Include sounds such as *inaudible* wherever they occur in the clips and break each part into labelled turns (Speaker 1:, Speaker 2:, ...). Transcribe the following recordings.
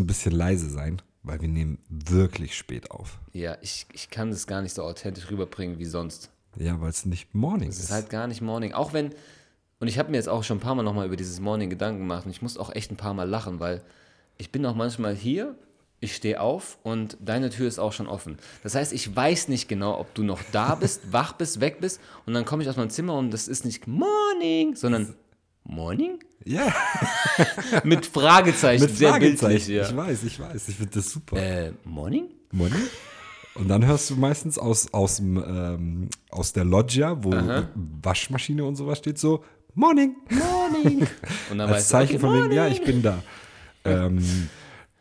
Speaker 1: ein bisschen leise sein, weil wir nehmen wirklich spät auf.
Speaker 2: Ja, ich, ich kann das gar nicht so authentisch rüberbringen wie sonst.
Speaker 1: Ja, weil es nicht Morning
Speaker 2: Es
Speaker 1: ist.
Speaker 2: ist halt gar nicht Morning. Auch wenn, und ich habe mir jetzt auch schon ein paar Mal nochmal über dieses Morning Gedanken gemacht und ich muss auch echt ein paar Mal lachen, weil ich bin auch manchmal hier, ich stehe auf und deine Tür ist auch schon offen. Das heißt, ich weiß nicht genau, ob du noch da bist, *laughs* wach bist, weg bist und dann komme ich aus meinem Zimmer und das ist nicht Morning, sondern Morning?
Speaker 1: ja, *laughs*
Speaker 2: Mit Fragezeichen,
Speaker 1: mit
Speaker 2: sehr bildlich.
Speaker 1: Fragezeichen.
Speaker 2: Ja.
Speaker 1: Ich weiß, ich weiß. Ich finde das super.
Speaker 2: Äh, Morning?
Speaker 1: Morning? Und dann hörst du meistens aus, aus, ähm, aus der Loggia, wo Waschmaschine und sowas steht, so Morning.
Speaker 2: Morning. *laughs* Und dann
Speaker 1: Als Zeichen
Speaker 2: du,
Speaker 1: von
Speaker 2: okay,
Speaker 1: wegen, ja,
Speaker 2: Morning.
Speaker 1: ich bin da. ähm,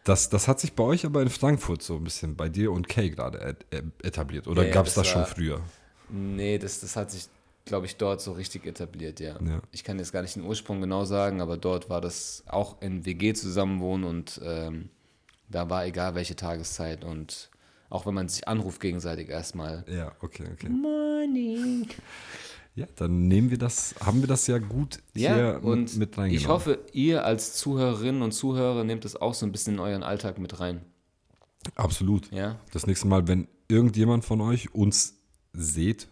Speaker 1: das, das hat sich bei euch aber in Frankfurt so ein bisschen bei dir und Kay gerade et- etabliert. Oder
Speaker 2: Ja,
Speaker 1: gab es
Speaker 2: das
Speaker 1: das schon
Speaker 2: war-
Speaker 1: früher?
Speaker 2: Nee, das, das hat sich, glaube ich, dort so richtig etabliert, ja.
Speaker 1: Ja.
Speaker 2: Ich kann jetzt gar nicht den Ursprung genau sagen, aber dort war das auch in WG zusammenwohnen und ähm, da war egal welche Tageszeit und auch wenn man sich anruft gegenseitig erstmal.
Speaker 1: Ja, okay, okay.
Speaker 2: Morning. *laughs*
Speaker 1: Ja, dann nehmen wir das, haben wir das ja gut
Speaker 2: Ja,
Speaker 1: hier
Speaker 2: und
Speaker 1: mit, reingenommen.
Speaker 2: ich hoffe, ihr als Zuhörerinnen und Zuhörer nehmt das auch so ein bisschen in euren Alltag mit rein.
Speaker 1: Absolut.
Speaker 2: Ja,
Speaker 1: Das nächste Mal, wenn irgendjemand von euch uns seht,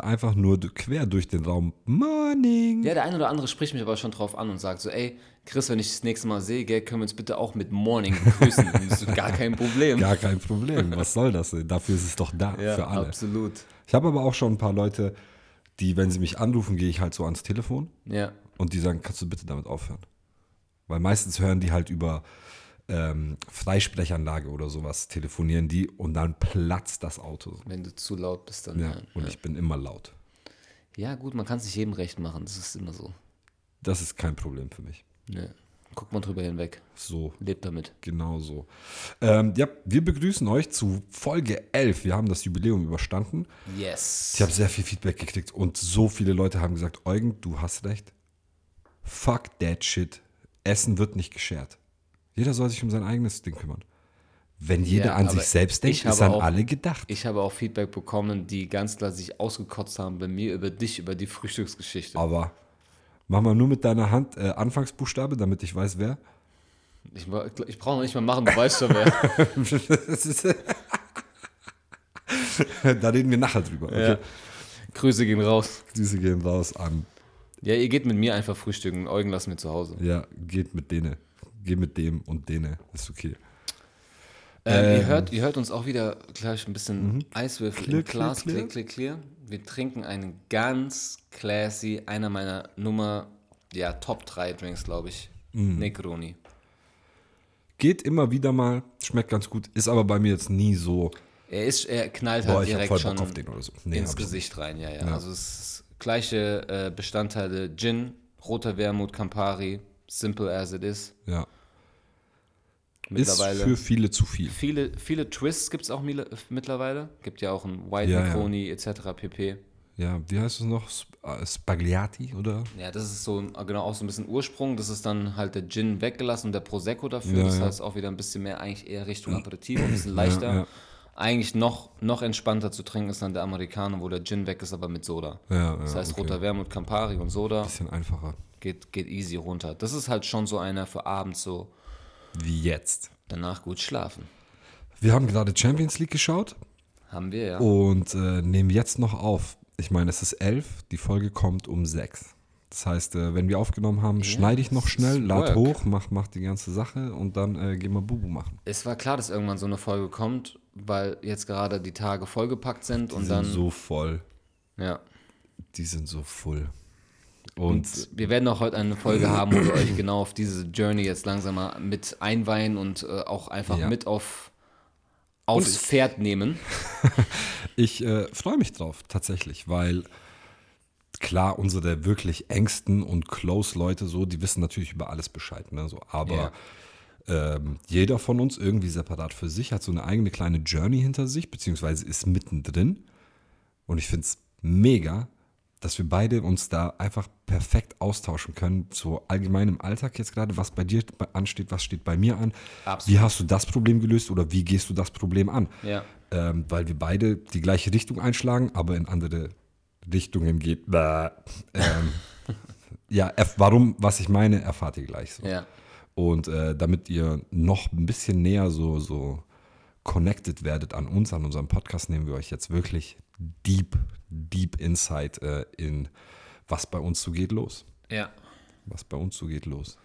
Speaker 1: einfach nur quer durch den Raum Morning.
Speaker 2: Ja, der eine oder andere spricht mich aber schon drauf an und sagt so, ey, Chris, wenn ich das nächste Mal sehe, gell, können wir uns bitte auch mit Morning begrüßen. *laughs* Ist gar kein Problem.
Speaker 1: Gar kein Problem. Was soll das? denn? Dafür ist es doch da
Speaker 2: ja,
Speaker 1: für alle.
Speaker 2: absolut.
Speaker 1: Ich habe aber auch schon ein paar Leute, die, wenn sie mich anrufen, gehe ich halt so ans Telefon
Speaker 2: Ja,
Speaker 1: und die sagen, kannst du bitte damit aufhören? Weil meistens hören die halt über ähm, Freisprechanlage oder sowas, telefonieren die und dann platzt das Auto.
Speaker 2: wenn du zu laut bist, dann.
Speaker 1: Ja,
Speaker 2: Ja,
Speaker 1: und ich bin immer laut.
Speaker 2: ja gut, man kann es nicht jedem recht machen, das ist immer so.
Speaker 1: Das ist kein Problem für mich.
Speaker 2: Ja. Guckt man drüber hinweg.
Speaker 1: So,
Speaker 2: Lebt damit.
Speaker 1: genau so. Ähm, ja, wir begrüßen euch zu Folge 11. Wir haben das Jubiläum überstanden.
Speaker 2: Yes.
Speaker 1: Ich habe sehr viel Feedback gekriegt und so viele Leute haben gesagt, Eugen, du hast recht. Fuck that shit. Essen wird nicht geschert. Jeder soll sich um sein eigenes Ding kümmern. Wenn jeder
Speaker 2: Ja,
Speaker 1: an sich selbst denkt, ist an
Speaker 2: auch-
Speaker 1: alle gedacht.
Speaker 2: Ich habe auch Feedback bekommen, die ganz klar sich ausgekotzt haben bei mir über dich, über die Frühstücksgeschichte.
Speaker 1: Aber mach mal nur mit deiner Hand äh, Anfangsbuchstabe, damit ich weiß, wer.
Speaker 2: Ich, ich brauche noch nicht mal machen, du weißt schon wer. *laughs*
Speaker 1: Da reden wir nachher drüber. Okay?
Speaker 2: Ja. Grüße gehen raus.
Speaker 1: Diese gehen raus an.
Speaker 2: Ja, ihr geht mit mir einfach frühstücken. Eugen lassen wir zu Hause.
Speaker 1: Ja, geht mit denen. Geh mit dem und denen. Ist okay.
Speaker 2: Ähm, ihr,
Speaker 1: Ähm.
Speaker 2: hört, ihr hört uns auch wieder gleich ein bisschen Eiswürfel
Speaker 1: Clear,
Speaker 2: im Glas.
Speaker 1: clear,
Speaker 2: Clear, clear. Wir trinken einen ganz classy, einer meiner Nummer, ja, Top 3 Drinks, glaube ich. Negroni.
Speaker 1: Geht immer wieder mal, schmeckt ganz gut, ist aber bei mir jetzt nie so,
Speaker 2: Er ist, er knallt
Speaker 1: boah,
Speaker 2: halt
Speaker 1: hab
Speaker 2: direkt schon
Speaker 1: Bock auf den oder so. Nee,
Speaker 2: ins Gesicht rein, ja, ja, Also es ist gleiche äh, Bestandteile, Gin, roter Wermut, Campari, simple as it is.
Speaker 1: nicht. Ja. Ist
Speaker 2: Mittlerweile.
Speaker 1: für viele zu viel.
Speaker 2: Viele, viele Twists gibt es auch mittlerweile. Gibt ja auch ein White
Speaker 1: Ja, ja.
Speaker 2: Negroni etc. pp.
Speaker 1: Ja, wie heißt es noch? Äh, Spagliati oder?
Speaker 2: Ja, das ist so genau auch so ein bisschen Ursprung. Das ist dann halt der Gin weggelassen und der Prosecco dafür.
Speaker 1: Ja,
Speaker 2: das
Speaker 1: ja.
Speaker 2: heißt auch wieder ein bisschen mehr eigentlich eher Richtung Aperitivo, ein bisschen leichter.
Speaker 1: Ja, ja.
Speaker 2: Eigentlich noch, noch entspannter zu trinken ist dann der Americano, wo der Gin weg ist, aber mit Soda.
Speaker 1: Ja,
Speaker 2: Das
Speaker 1: ja,
Speaker 2: heißt
Speaker 1: okay.
Speaker 2: roter Wermut, Campari und Soda
Speaker 1: Bisschen einfacher.
Speaker 2: geht, geht easy runter. Das ist halt schon so einer für abends so
Speaker 1: Wie jetzt.
Speaker 2: danach gut schlafen.
Speaker 1: Wir haben gerade Champions League geschaut
Speaker 2: Haben wir ja.
Speaker 1: und äh, nehmen jetzt noch auf. Ich meine, es ist elf, die Folge kommt um sechs. Das heißt, äh, wenn wir aufgenommen haben, schneide ich noch schnell, lad hoch, mach, mach die ganze Sache und dann äh, gehen wir Bubu machen.
Speaker 2: Es war klar, dass irgendwann so eine Folge kommt, weil jetzt gerade die Tage vollgepackt sind
Speaker 1: Die
Speaker 2: und
Speaker 1: sind
Speaker 2: dann.
Speaker 1: so voll.
Speaker 2: ja.
Speaker 1: Die sind so full. Und,
Speaker 2: Und wir werden auch heute eine Folge haben, wo wir euch *clears throat* genau auf diese Journey jetzt langsam mal mit einweihen und äh, auch einfach
Speaker 1: Ja.
Speaker 2: mit auf aufs Pferd nehmen. *laughs*
Speaker 1: ich äh, freue mich drauf, tatsächlich, weil klar, unsere wirklich engsten und close Leute so, die wissen natürlich über alles Bescheid, ne? So, aber ähm, jeder von uns irgendwie separat für sich hat so eine eigene kleine Journey hinter sich, beziehungsweise ist mittendrin. Und ich finde es mega, dass wir beide uns da einfach perfekt austauschen können, so allgemein im Alltag jetzt gerade, was bei dir ansteht, was steht bei mir an.
Speaker 2: Absolut.
Speaker 1: Wie hast du das Problem gelöst oder wie gehst du das Problem an?
Speaker 2: Ja.
Speaker 1: ähm, weil wir beide die gleiche Richtung einschlagen, aber in andere Richtungen geht. Bäh. Ähm, *laughs* ja, warum, was ich meine, erfahrt ihr gleich so.
Speaker 2: Ja.
Speaker 1: Und äh, damit ihr noch ein bisschen näher so, so connected werdet an uns, an unserem Podcast, nehmen wir euch jetzt wirklich deep, deep Insight äh, in was bei uns so geht los.
Speaker 2: Ja.
Speaker 1: Was bei uns so geht los.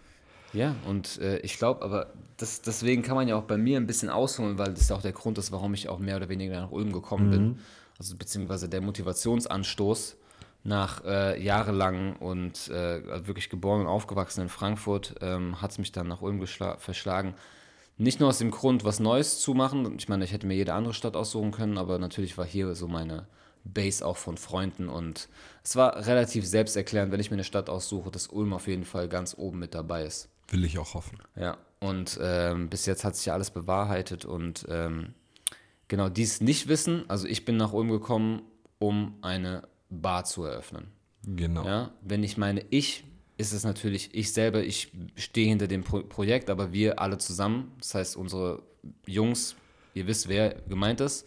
Speaker 2: Ja, und äh, ich glaube, aber das, deswegen kann man ja auch bei mir ein bisschen ausholen, weil das ja auch der Grund ist, warum ich auch mehr oder weniger nach Ulm gekommen mhm. bin. Also beziehungsweise der Motivationsanstoß nach äh, jahrelang und äh, wirklich geboren und aufgewachsen in Frankfurt ähm, hat es mich dann nach Ulm verschlagen. Nicht nur aus dem Grund, was Neues zu machen. Ich meine, ich hätte mir jede andere Stadt aussuchen können, aber natürlich war hier so meine Base auch von Freunden und es war relativ selbsterklärend, wenn ich mir eine Stadt aussuche, dass Ulm auf jeden Fall ganz oben mit dabei ist.
Speaker 1: Will ich auch hoffen.
Speaker 2: Ja, und ähm, bis jetzt hat sich ja alles bewahrheitet und ähm, genau dies nicht wissen. Also ich bin nach Ulm gekommen, um eine Bar zu eröffnen.
Speaker 1: Genau.
Speaker 2: Ja, wenn ich meine ich, ist es natürlich ich selber, ich stehe hinter dem Pro Projekt, aber wir alle zusammen, das heißt unsere Jungs, ihr wisst, wer gemeint ist,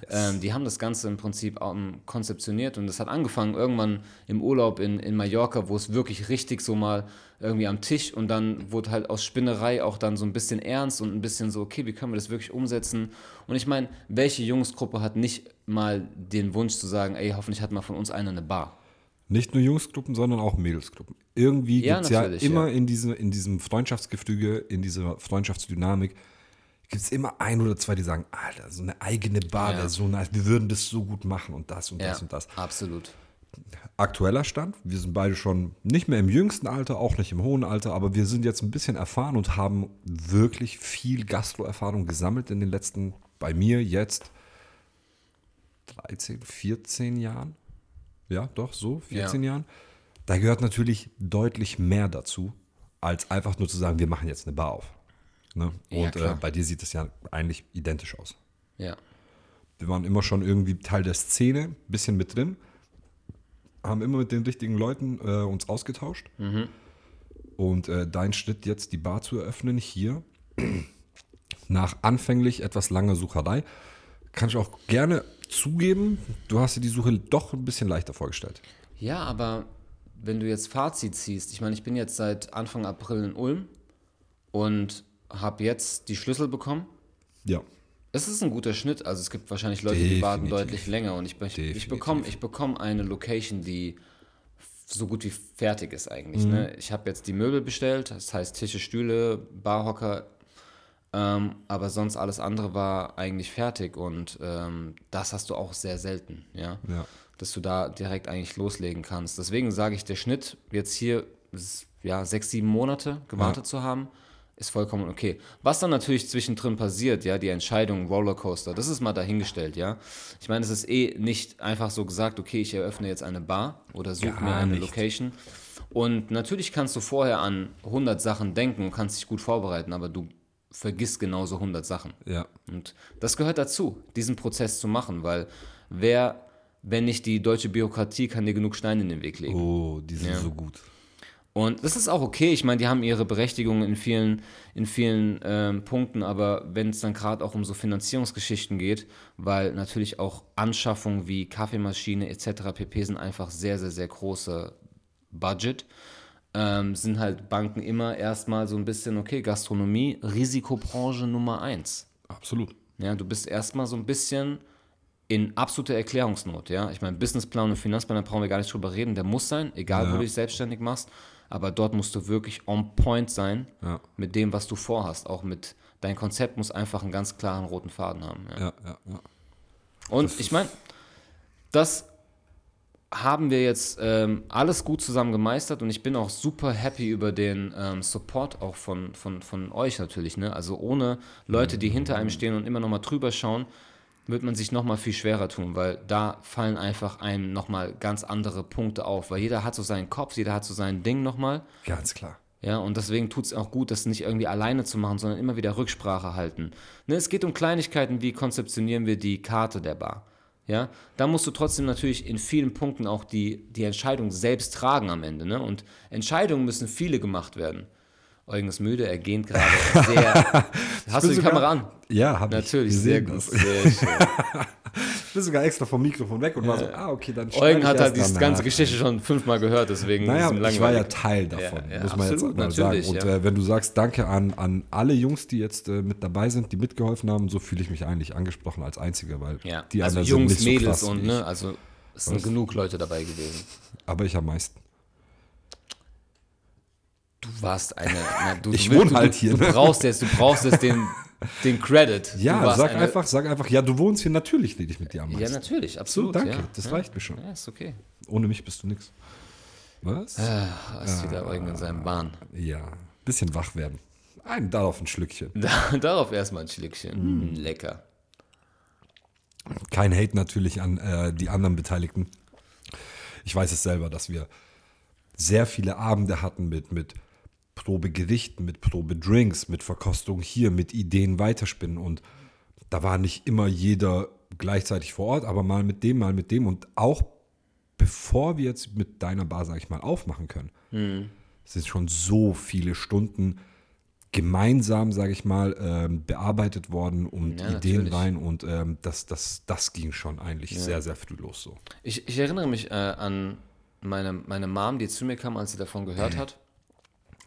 Speaker 2: Yes. Ähm, die haben das Ganze im Prinzip konzeptioniert und das hat angefangen irgendwann im Urlaub in, in Mallorca, wo es wirklich richtig so mal irgendwie am Tisch und dann wurde halt aus Spinnerei auch dann so ein bisschen ernst und ein bisschen so, okay, wie können wir das wirklich umsetzen? Und ich meine, welche Jungsgruppe hat nicht mal den Wunsch zu sagen, ey, hoffentlich hat mal von uns einer eine Bar?
Speaker 1: Nicht nur Jungsgruppen, sondern auch Mädelsgruppen. Irgendwie ja, gibt es ja immer ja. In, diese, in diesem Freundschaftsgefüge, in dieser Freundschaftsdynamik, gibt es immer ein oder zwei, die sagen, Alter, so eine eigene Bar ja. so nice, wir würden das so gut machen und das und ja, das und das.
Speaker 2: Absolut.
Speaker 1: Aktueller Stand, wir sind beide schon nicht mehr im jüngsten Alter, auch nicht im hohen Alter, aber wir sind jetzt ein bisschen erfahren und haben wirklich viel Gastro-Erfahrung gesammelt in den letzten, bei mir jetzt 13, 14 Jahren. Ja, doch, so, 14 ja. Jahren. Da gehört natürlich deutlich mehr dazu, als einfach nur zu sagen, wir machen jetzt eine Bar auf. Ne? Und ja, äh, bei dir sieht es ja eigentlich identisch aus.
Speaker 2: Ja.
Speaker 1: Wir waren immer schon irgendwie Teil der Szene, bisschen mit drin, haben immer mit den richtigen Leuten äh, uns ausgetauscht. Mhm. Und äh, dein Schritt jetzt, die Bar zu eröffnen hier, *clears throat* nach anfänglich etwas langer Sucherei, kann ich auch gerne zugeben, du hast dir die Suche doch ein bisschen leichter vorgestellt.
Speaker 2: Ja, aber wenn du jetzt Fazit ziehst, ich meine, ich bin jetzt seit Anfang April in Ulm und habe jetzt die Schlüssel bekommen.
Speaker 1: Ja.
Speaker 2: Es ist ein guter Schnitt. Also es gibt wahrscheinlich Leute, Definitiv. die warten deutlich länger. Und ich, ich, ich bekomme ich bekomm eine Location, die so gut wie fertig ist eigentlich. Mhm. Ne? Ich habe jetzt die Möbel bestellt, das heißt Tische, Stühle, Barhocker, ähm, aber sonst alles andere war eigentlich fertig und ähm, das hast du auch sehr selten, ja?
Speaker 1: ja.
Speaker 2: Dass du da direkt eigentlich loslegen kannst. Deswegen sage ich, der Schnitt jetzt hier ja sechs, sieben Monate gewartet ja. zu haben ist vollkommen okay. Was dann natürlich zwischendrin passiert, ja, die Entscheidung Rollercoaster, das ist mal dahingestellt, ja. Ich meine, es ist eh nicht einfach so gesagt, okay, ich eröffne jetzt eine Bar oder suche mir eine nicht. Location. Und natürlich kannst du vorher an 100 Sachen denken und kannst dich gut vorbereiten, aber du vergisst genauso 100 Sachen.
Speaker 1: Ja.
Speaker 2: Und das gehört dazu, diesen Prozess zu machen, weil wer, wenn nicht die deutsche Bürokratie, kann dir genug Steine in den Weg legen.
Speaker 1: Oh, die sind ja. so gut.
Speaker 2: Und das ist auch okay. Ich meine, die haben ihre Berechtigung in vielen, in vielen ähm, Punkten, aber wenn es dann gerade auch um so Finanzierungsgeschichten geht, weil natürlich auch Anschaffungen wie Kaffeemaschine etc. pp. sind einfach sehr, sehr, sehr große Budget, ähm, sind halt Banken immer erstmal so ein bisschen, okay, Gastronomie, Risikobranche Nummer eins.
Speaker 1: Absolut.
Speaker 2: Ja, du bist erstmal so ein bisschen in absoluter Erklärungsnot, ja. Ich meine, Businessplan und Finanzplan, da brauchen wir gar nicht drüber reden, der muss sein, egal ja. wo du dich selbstständig machst aber dort musst du wirklich on point sein
Speaker 1: ja.
Speaker 2: mit dem, was du vorhast. Auch mit dein Konzept muss einfach einen ganz klaren roten Faden haben.
Speaker 1: Ja, ja, ja.
Speaker 2: Und das ich meine, das haben wir jetzt ähm, alles gut zusammen gemeistert und ich bin auch super happy über den ähm, Support auch von, von, von euch natürlich. Ne? Also ohne Leute, die hinter einem stehen und immer nochmal drüber schauen, wird man sich nochmal viel schwerer tun, weil da fallen einfach einem nochmal ganz andere Punkte auf, weil jeder hat so seinen Kopf, jeder hat so sein Ding nochmal.
Speaker 1: Ganz klar.
Speaker 2: Ja, und deswegen tut es auch gut, das nicht irgendwie alleine zu machen, sondern immer wieder Rücksprache halten. Ne, es geht um Kleinigkeiten, wie konzeptionieren wir die Karte der Bar. Ja, da musst du trotzdem natürlich in vielen Punkten auch die, die Entscheidung selbst tragen am Ende. Ne? Und Entscheidungen müssen viele gemacht werden. Eugen ist müde, er gähnt gerade sehr. *laughs* Hast du die Kamera an?
Speaker 1: Ja, habe
Speaker 2: ich. Natürlich, sehr gut. Sehr schön. *laughs*
Speaker 1: bist sogar extra vom Mikrofon weg und war so, ah, okay, dann
Speaker 2: Eugen
Speaker 1: ich
Speaker 2: hat halt diese
Speaker 1: danach.
Speaker 2: ganze Geschichte schon fünfmal gehört, deswegen
Speaker 1: Naja,
Speaker 2: ist
Speaker 1: ich war ja. Teil davon,
Speaker 2: Ja, ja,
Speaker 1: muss man jetzt
Speaker 2: absolut,
Speaker 1: mal sagen. Und
Speaker 2: ja.
Speaker 1: äh, wenn du sagst, danke an, an alle Jungs, die jetzt äh, mit dabei sind, die mitgeholfen haben, so fühle ich mich eigentlich angesprochen als Einziger, weil
Speaker 2: Ja,
Speaker 1: die
Speaker 2: also
Speaker 1: anderen
Speaker 2: Jungs,
Speaker 1: sind nicht
Speaker 2: Mädels
Speaker 1: so krass
Speaker 2: und ne,
Speaker 1: ich.
Speaker 2: also es sind genug Leute dabei gewesen.
Speaker 1: Aber ich am meisten.
Speaker 2: Du warst eine. Na, du,
Speaker 1: Ich
Speaker 2: du,
Speaker 1: wohne
Speaker 2: du,
Speaker 1: halt hier,
Speaker 2: Du
Speaker 1: ne?
Speaker 2: brauchst jetzt, du brauchst jetzt den, den Credit.
Speaker 1: Ja, sag einfach, sag einfach, ja, du wohnst hier, natürlich rede ich mit dir am
Speaker 2: Ja,
Speaker 1: meisten.
Speaker 2: natürlich,
Speaker 1: so,
Speaker 2: absolut.
Speaker 1: danke,
Speaker 2: ja.
Speaker 1: das
Speaker 2: ja.
Speaker 1: reicht mir schon.
Speaker 2: Ja, ist okay.
Speaker 1: Ohne mich bist du nix. Was?
Speaker 2: Ah, ist wieder Eugen in seinem Bahn.
Speaker 1: Ja, bisschen wach werden. Ein, darauf ein Schlückchen. *laughs*
Speaker 2: Da, darauf erstmal ein Schlückchen.
Speaker 1: Mm.
Speaker 2: Lecker.
Speaker 1: Kein Hate natürlich an äh, die anderen Beteiligten. Ich weiß es selber, dass wir sehr viele Abende hatten mit, mit Probegerichten, mit Probedrinks, mit Verkostung hier, mit Ideen weiterspinnen. Und da war nicht immer jeder gleichzeitig vor Ort, aber mal mit dem, mal mit dem. Und auch bevor wir jetzt mit deiner Bar, sag ich mal, aufmachen können, sind schon so viele Stunden gemeinsam, sage ich mal, ähm, bearbeitet worden und
Speaker 2: Ja,
Speaker 1: Ideen
Speaker 2: natürlich.
Speaker 1: rein und ähm, das, das, das ging schon eigentlich sehr, sehr früh los so.
Speaker 2: Ich, ich erinnere mich äh, an meine, meine Mom, die zu mir kam, als sie davon gehört *clears throat* hat.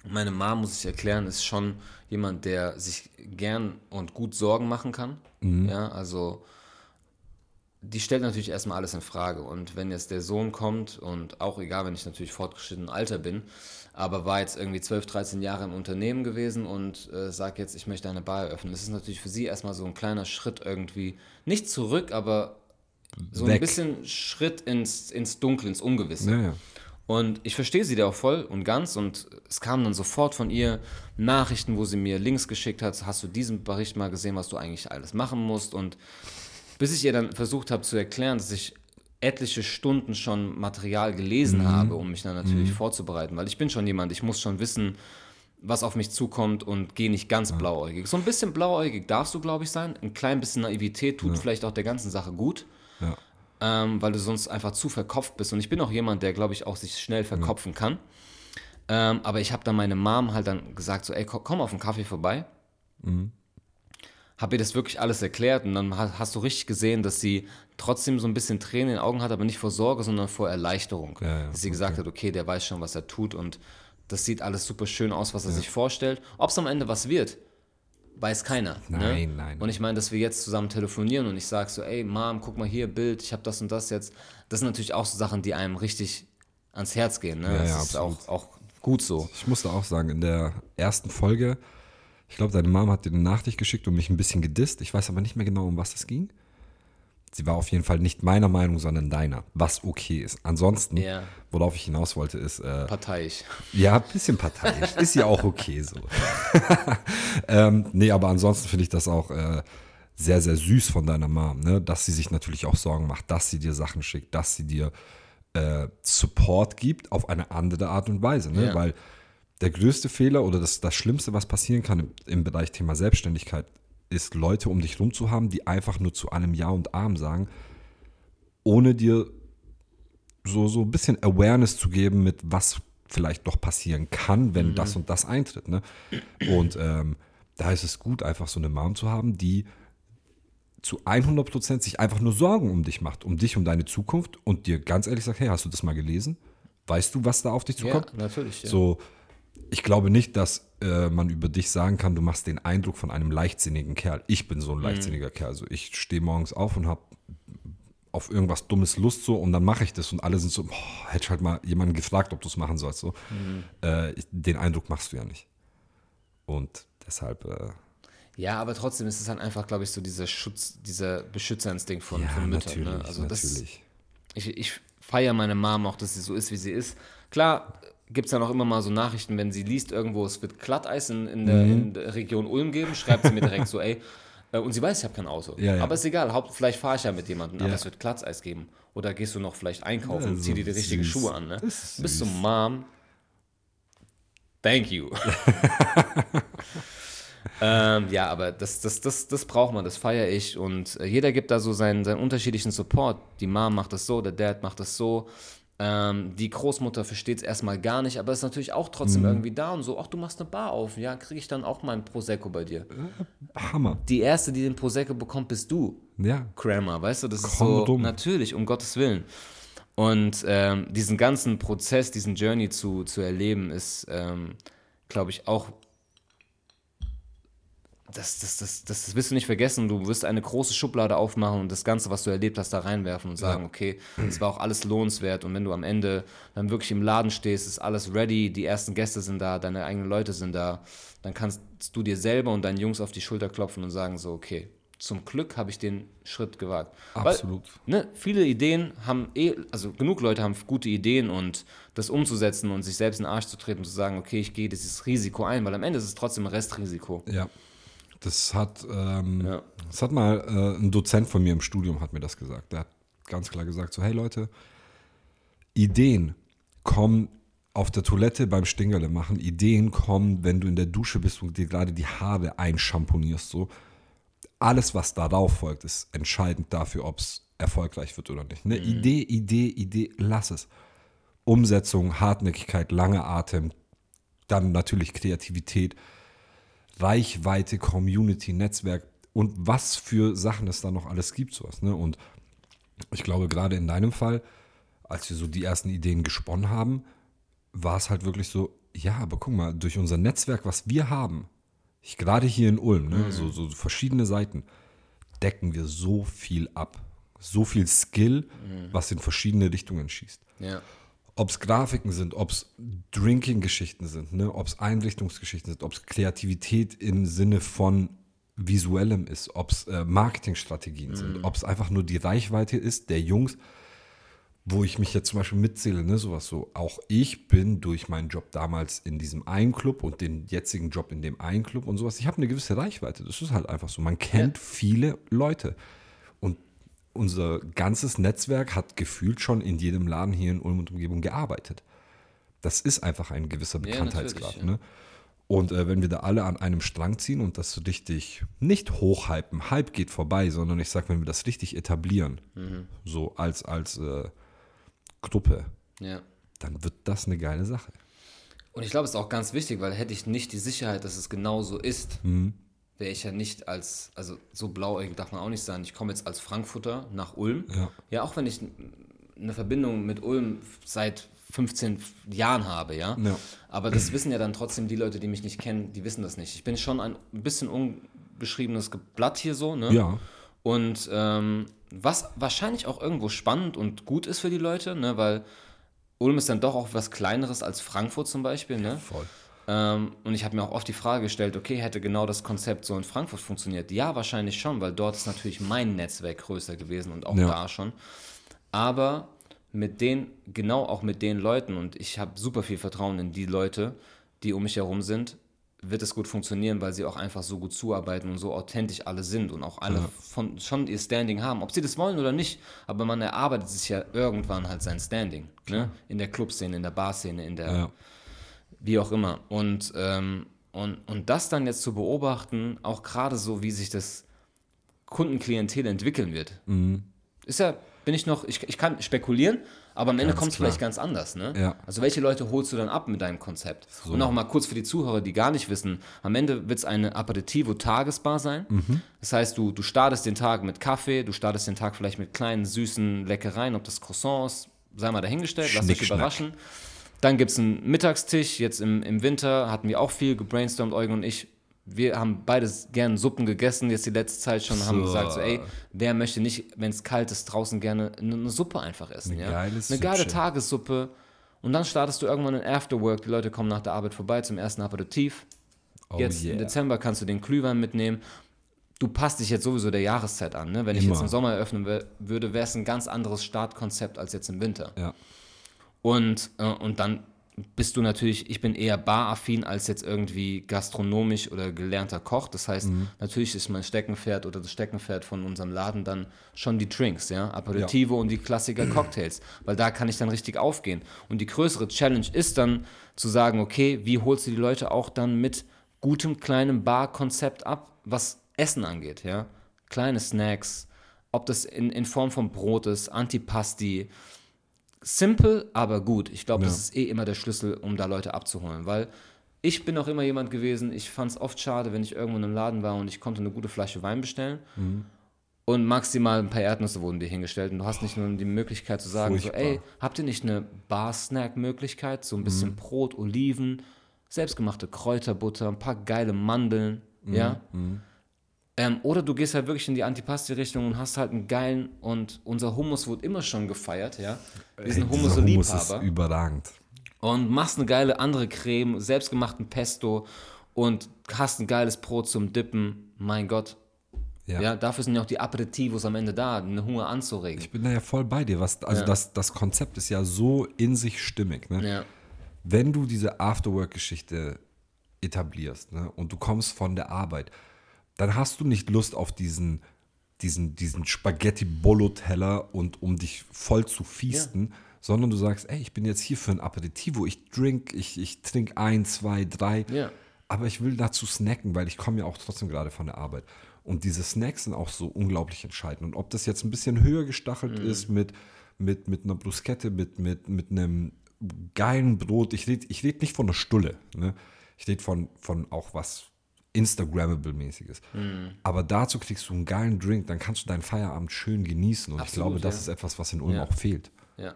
Speaker 2: Meine Mom, muss ich erklären, ist schon jemand, der sich gern und gut Sorgen machen kann. Ja, also die stellt natürlich erstmal alles in Frage. Und wenn jetzt der Sohn kommt, und auch egal, wenn ich natürlich fortgeschrittenen Alter bin, aber war jetzt irgendwie 12, 13 Jahre im Unternehmen gewesen und äh, sagt jetzt, ich möchte eine Bar eröffnen, das ist natürlich für sie erstmal so ein kleiner Schritt irgendwie, nicht zurück, aber so ein
Speaker 1: Weg.
Speaker 2: bisschen Schritt ins, ins Dunkel, ins Ungewisse.
Speaker 1: Ja, ja.
Speaker 2: Und ich verstehe sie da auch voll und ganz. Und es kamen dann sofort von ihr Nachrichten, wo sie mir Links geschickt hat. Hast du diesen Bericht mal gesehen, was du eigentlich alles machen musst? Und bis ich ihr dann versucht habe zu erklären, dass ich etliche Stunden schon Material gelesen habe, um mich dann natürlich vorzubereiten. Weil ich bin schon jemand, ich muss schon wissen, was auf mich zukommt und gehe nicht ganz blauäugig. So ein bisschen blauäugig darfst du, glaube ich, sein. Ein klein bisschen Naivität tut vielleicht auch der ganzen Sache gut
Speaker 1: Ja.
Speaker 2: Ähm, weil du sonst einfach zu verkopft bist. Und ich bin auch jemand, der, glaube ich, auch sich schnell verkopfen kann. Ähm, aber ich habe dann meine Mom halt dann gesagt, so, ey, ko- komm auf einen Kaffee vorbei. Habe ihr das wirklich alles erklärt und dann ha- hast du richtig gesehen, dass sie trotzdem so ein bisschen Tränen in den Augen hat, aber nicht vor Sorge, sondern vor Erleichterung.
Speaker 1: Ja, ja,
Speaker 2: dass sie gesagt hat, okay, der weiß schon, was er tut und das sieht alles super schön aus, was er sich vorstellt. Ob es am Ende was wird, weiß keiner. ne?
Speaker 1: Nein, nein.
Speaker 2: Und ich meine, dass wir jetzt zusammen telefonieren und ich sage so, ey Mom, guck mal hier, Bild, ich habe das und das jetzt. Das sind natürlich auch so Sachen, die einem richtig ans Herz gehen. Ne?
Speaker 1: Ja,
Speaker 2: das
Speaker 1: ja,
Speaker 2: ist auch, auch gut so.
Speaker 1: Ich musste auch sagen, in der ersten Folge, ich glaube, deine Mom hat dir eine Nachricht geschickt und mich ein bisschen gedisst. Ich weiß aber nicht mehr genau, um was es ging. Sie war auf jeden Fall nicht meiner Meinung, sondern deiner, was okay ist. Ansonsten,
Speaker 2: Ja.
Speaker 1: worauf ich hinaus wollte, ist, äh,
Speaker 2: Parteiisch.
Speaker 1: ja, ein bisschen parteiisch. ist ja auch okay so. *laughs* ähm, nee, aber ansonsten finde ich das auch äh, sehr, sehr süß von deiner Mom, ne? dass sie sich natürlich auch Sorgen macht, dass sie dir Sachen schickt, dass sie dir äh, Support gibt auf eine andere Art und Weise. Ne?
Speaker 2: Ja.
Speaker 1: Weil der größte Fehler oder das, das Schlimmste, was passieren kann im, im Bereich Thema Selbstständigkeit, ist Leute um dich rum zu haben, die einfach nur zu allem Ja und Arm sagen, ohne dir so, so ein bisschen Awareness zu geben, mit was vielleicht doch passieren kann, wenn
Speaker 2: Mhm.
Speaker 1: das und das eintritt. Ne? Und ähm, da ist es gut, einfach so eine Mom zu haben, die zu 100% sich einfach nur Sorgen um dich macht, um dich, um deine Zukunft und dir ganz ehrlich sagt, hey, hast du das mal gelesen? Weißt du, was da auf dich
Speaker 2: Ja,
Speaker 1: zukommt?
Speaker 2: natürlich. Ja.
Speaker 1: So, ich glaube nicht, dass äh, man über dich sagen kann, du machst den Eindruck von einem leichtsinnigen Kerl. Ich bin so
Speaker 2: Mhm.
Speaker 1: ein leichtsinniger Kerl. Also ich stehe morgens auf und habe auf irgendwas Dummes Lust so und dann mache ich das und alle sind so, boah, hätte ich halt mal jemanden gefragt, ob du es machen sollst. So.
Speaker 2: Mhm.
Speaker 1: Äh, ich, den Eindruck machst du ja nicht. Und deshalb, äh,
Speaker 2: Ja, aber trotzdem ist es halt einfach, glaube ich, so dieser Schutz, dieser Beschützerinstinkt von,
Speaker 1: ja,
Speaker 2: von Müttern.
Speaker 1: natürlich,
Speaker 2: Ne? Also das,
Speaker 1: natürlich.
Speaker 2: ich, ich feiere meine Mom auch, dass sie so ist, wie sie ist. Klar gibt es dann auch immer mal so Nachrichten, wenn sie liest irgendwo, es wird Glatteis in, in, der,
Speaker 1: Mhm.
Speaker 2: in der Region Ulm geben, schreibt sie mir direkt so, ey, äh, und sie weiß, ich habe kein Auto.
Speaker 1: Ja, ja.
Speaker 2: Aber ist egal, Haupt, vielleicht fahre ich ja mit jemandem, aber
Speaker 1: Ja.
Speaker 2: es wird Glatteis geben. Oder gehst du noch vielleicht einkaufen und
Speaker 1: Also,
Speaker 2: zieh dir die richtigen. Schuhe an. Ne? Bist du. Mom? Thank you. *laughs* ähm, ja, aber das, das, das, das braucht man, das feiere ich. Und äh, jeder gibt da so seinen, seinen unterschiedlichen Support. Die Mom macht das so, der Dad macht das so. Ähm, die Großmutter versteht es erstmal gar nicht, aber ist natürlich auch trotzdem
Speaker 1: Mhm.
Speaker 2: irgendwie da und so, ach, du machst eine Bar auf, ja, kriege ich dann auch mal ein Prosecco bei dir.
Speaker 1: Hammer.
Speaker 2: Die erste, die den Prosecco bekommt, bist du.
Speaker 1: Ja.
Speaker 2: Crammer, weißt du? Das ist
Speaker 1: Komm
Speaker 2: so
Speaker 1: dumm.
Speaker 2: natürlich, um Gottes Willen. Und ähm, diesen ganzen Prozess, diesen Journey zu, zu erleben, ist, ähm, glaube ich, auch. Das, das, das, das, wirst du nicht vergessen. Du wirst eine große Schublade aufmachen und das Ganze, was du erlebt hast, da reinwerfen und sagen, okay, es war auch alles lohnenswert. Und wenn du am Ende dann wirklich im Laden stehst, ist alles ready, die ersten Gäste sind da, deine eigenen Leute sind da, dann kannst du dir selber und deinen Jungs auf die Schulter klopfen und sagen so, okay, zum Glück habe ich den Schritt gewagt.
Speaker 1: Absolut.
Speaker 2: Weil, ne, viele Ideen haben eh, also genug Leute haben gute Ideen und das umzusetzen und sich selbst in den Arsch zu treten und zu sagen, okay, ich gehe dieses Risiko ein, weil am Ende ist es trotzdem ein Restrisiko.
Speaker 1: Ja. Das hat, ähm,
Speaker 2: Ja.
Speaker 1: das hat mal äh, ein Dozent von mir im Studium hat mir das gesagt. Der hat ganz klar gesagt: so, hey Leute, Ideen kommen auf der Toilette beim Stingerle machen. Ideen kommen, wenn du in der Dusche bist und dir gerade die Haare einschamponierst. So. Alles, was darauf folgt, ist entscheidend dafür, ob es erfolgreich wird oder nicht. Eine Idee, Idee, Idee, lass es. Umsetzung, Hartnäckigkeit, langer Atem, dann natürlich Kreativität, Reichweite, Community, Netzwerk und was für Sachen es da noch alles gibt, sowas. Ne? Und ich glaube, gerade in deinem Fall, als wir so die ersten Ideen gesponnen haben, war es halt wirklich so, ja, aber guck mal, durch unser Netzwerk, was wir haben, ich, gerade hier in Ulm, ne, so, so verschiedene Seiten, decken wir so viel ab. So viel Skill, was in verschiedene Richtungen schießt
Speaker 2: Ja.
Speaker 1: Ob es Grafiken sind, ob es Drinking-Geschichten sind, ne? ob es Einrichtungsgeschichten sind, ob es Kreativität im Sinne von visuellem ist, ob es äh, Marketingstrategien sind, ob es einfach nur die Reichweite ist der Jungs, wo ich mich jetzt zum Beispiel mitzähle, ne, sowas so. Auch ich bin durch meinen Job damals in diesem einen Club und den jetzigen Job in dem einen Club und sowas, ich habe eine gewisse Reichweite. Das ist halt einfach so. Man kennt viele Leute. Unser ganzes Netzwerk hat gefühlt schon in jedem Laden hier in Ulm und Umgebung gearbeitet. Das ist einfach ein gewisser Bekanntheitsgrad.
Speaker 2: natürlich, ja.
Speaker 1: ne? Und äh, wenn wir da alle an einem Strang ziehen und das so richtig nicht hochhypen, Hype geht vorbei, sondern ich sag, wenn wir das richtig etablieren,
Speaker 2: Mhm.
Speaker 1: so als, als äh, Gruppe,
Speaker 2: ja.
Speaker 1: dann wird das eine geile Sache.
Speaker 2: Und ich glaube, es ist auch ganz wichtig, weil hätte ich nicht die Sicherheit, dass es genau so ist,
Speaker 1: Mhm.
Speaker 2: Wäre ich ja nicht als, also so blauäugig darf man auch nicht sein. Ich komme jetzt als Frankfurter nach Ulm.
Speaker 1: Ja.
Speaker 2: Ja, auch wenn ich eine Verbindung mit Ulm seit 15 Jahren habe, ja.
Speaker 1: Ja.
Speaker 2: Aber das wissen ja dann trotzdem die Leute, die mich nicht kennen, die wissen das nicht. Ich bin schon ein bisschen unbeschriebenes Blatt hier so, ne?
Speaker 1: Ja.
Speaker 2: Und ähm, was wahrscheinlich auch irgendwo spannend und gut ist für die Leute, ne? Weil Ulm ist dann doch auch was Kleineres als Frankfurt zum Beispiel, ne?
Speaker 1: Voll.
Speaker 2: Ähm, und ich habe mir auch oft die Frage gestellt, okay, hätte genau das Konzept so in Frankfurt funktioniert? Ja, wahrscheinlich schon, weil dort ist natürlich mein Netzwerk größer gewesen und auch
Speaker 1: Ja.
Speaker 2: da schon. Aber mit den, genau auch mit den Leuten, und ich habe super viel Vertrauen in die Leute, die um mich herum sind, wird es gut funktionieren, weil sie auch einfach so gut zuarbeiten und so authentisch alle sind und auch alle von, schon ihr Standing haben. Ob sie das wollen oder nicht, aber man erarbeitet sich ja irgendwann halt sein Standing. Ne? In der Clubszene, in der Barszene, in der
Speaker 1: Ja.
Speaker 2: Wie auch immer. Und, ähm, und, und das dann jetzt zu beobachten, auch gerade so, wie sich das Kundenklientel entwickeln wird, ist ja, bin ich noch, ich, ich kann spekulieren, aber am Ende kommt es vielleicht ganz anders. Ne?
Speaker 1: Ja.
Speaker 2: Also welche Leute holst du dann ab mit deinem Konzept? Und auch mal kurz für die Zuhörer, die gar nicht wissen, am Ende wird es eine Aperitivo-Tagesbar sein.
Speaker 1: Mhm.
Speaker 2: Das heißt, du, du startest den Tag mit Kaffee, du startest den Tag vielleicht mit kleinen, süßen Leckereien, ob das Croissants, sei mal dahingestellt, lass dich überraschen. Dann gibt es einen Mittagstisch. Jetzt im, im Winter hatten wir auch viel gebrainstormt, Eugen und ich. Wir haben beides gern Suppen gegessen, jetzt die letzte Zeit schon, haben
Speaker 1: So.
Speaker 2: gesagt, so, ey, wer möchte nicht, wenn es kalt ist, draußen gerne eine, Suppe einfach essen.
Speaker 1: Eine
Speaker 2: ja?
Speaker 1: geile
Speaker 2: eine geile. Tagessuppe. Und dann startest du irgendwann in Afterwork. Die Leute kommen nach der Arbeit vorbei zum ersten Aperitif.
Speaker 1: Oh
Speaker 2: Jetzt
Speaker 1: yeah.
Speaker 2: im Dezember kannst du den Glühwein mitnehmen. Du passt dich jetzt sowieso der Jahreszeit an. Ne? Wenn ich
Speaker 1: Immer.
Speaker 2: jetzt im Sommer eröffnen würde, wäre es ein ganz anderes Startkonzept als jetzt im Winter.
Speaker 1: Ja.
Speaker 2: Und, äh, und dann bist du natürlich, ich bin eher baraffin als jetzt irgendwie gastronomisch oder gelernter Koch. Das heißt,
Speaker 1: Mhm.
Speaker 2: natürlich ist mein Steckenpferd oder das Steckenpferd von unserem Laden dann schon die Drinks, ja, Aperitivo und die Klassiker Cocktails, weil da kann ich dann richtig aufgehen. Und die größere Challenge ist dann zu sagen, okay, wie holst du die Leute auch dann mit gutem kleinem Bar-Konzept ab, was Essen angeht, ja? Kleine Snacks, ob das in, in Form von Brot ist, Antipasti, Simple, aber gut. Ich glaube, das
Speaker 1: Ja.
Speaker 2: ist eh immer der Schlüssel, um da Leute abzuholen, weil ich bin auch immer jemand gewesen, ich fand es oft schade, wenn ich irgendwo in einem Laden war und ich konnte eine gute Flasche Wein bestellen. und maximal ein paar Erdnüsse wurden dir hingestellt und du hast nicht nur die Möglichkeit zu sagen,
Speaker 1: Furchtbar.
Speaker 2: so, ey, habt ihr nicht eine Bar-Snack-Möglichkeit, so ein bisschen
Speaker 1: Mhm.
Speaker 2: Brot, Oliven, selbstgemachte Kräuterbutter, ein paar geile Mandeln,
Speaker 1: Mhm.
Speaker 2: ja? Ähm, oder du gehst halt wirklich in die Antipasti-Richtung und hast halt einen geilen und unser Hummus wurde immer schon gefeiert, ja? Wir sind
Speaker 1: dieser Hummus ist überragend.
Speaker 2: und machst eine geile andere Creme, selbstgemachten Pesto und hast ein geiles Brot zum Dippen. Mein Gott.
Speaker 1: Ja.
Speaker 2: Ja, dafür sind ja auch die Aperitivos am Ende da, den Hunger anzuregen.
Speaker 1: Ich bin da ja voll bei dir. Was, also
Speaker 2: Ja.
Speaker 1: das, das Konzept ist ja so in sich stimmig. Ne?
Speaker 2: Ja,
Speaker 1: Wenn du diese Afterwork-Geschichte etablierst ne, und du kommst von der Arbeit, dann hast du nicht Lust auf diesen, diesen, diesen Spaghetti-Bolo-Teller und um dich voll zu feasten, sondern du sagst, ey, ich bin jetzt hier für ein Aperitivo, ich drink, ich, ich trinke ein, zwei, drei,
Speaker 2: Ja.
Speaker 1: aber ich will dazu snacken, weil ich komme ja auch trotzdem gerade von der Arbeit. Und diese Snacks sind auch so unglaublich entscheidend. Und ob das jetzt ein bisschen höher gestachelt
Speaker 2: Mhm.
Speaker 1: ist mit, mit, mit einer Bruschette, mit, mit, mit einem geilen Brot. Ich rede ich red nicht von einer Stulle. Ne? Ich rede von, von auch was Instagrammable-mäßiges.
Speaker 2: Mhm.
Speaker 1: Aber dazu kriegst du einen geilen Drink, dann kannst du deinen Feierabend schön genießen. Und ich
Speaker 2: Absolut,
Speaker 1: glaube, das
Speaker 2: ja.
Speaker 1: ist etwas, was in Ulm
Speaker 2: Ja.
Speaker 1: auch fehlt.
Speaker 2: ja.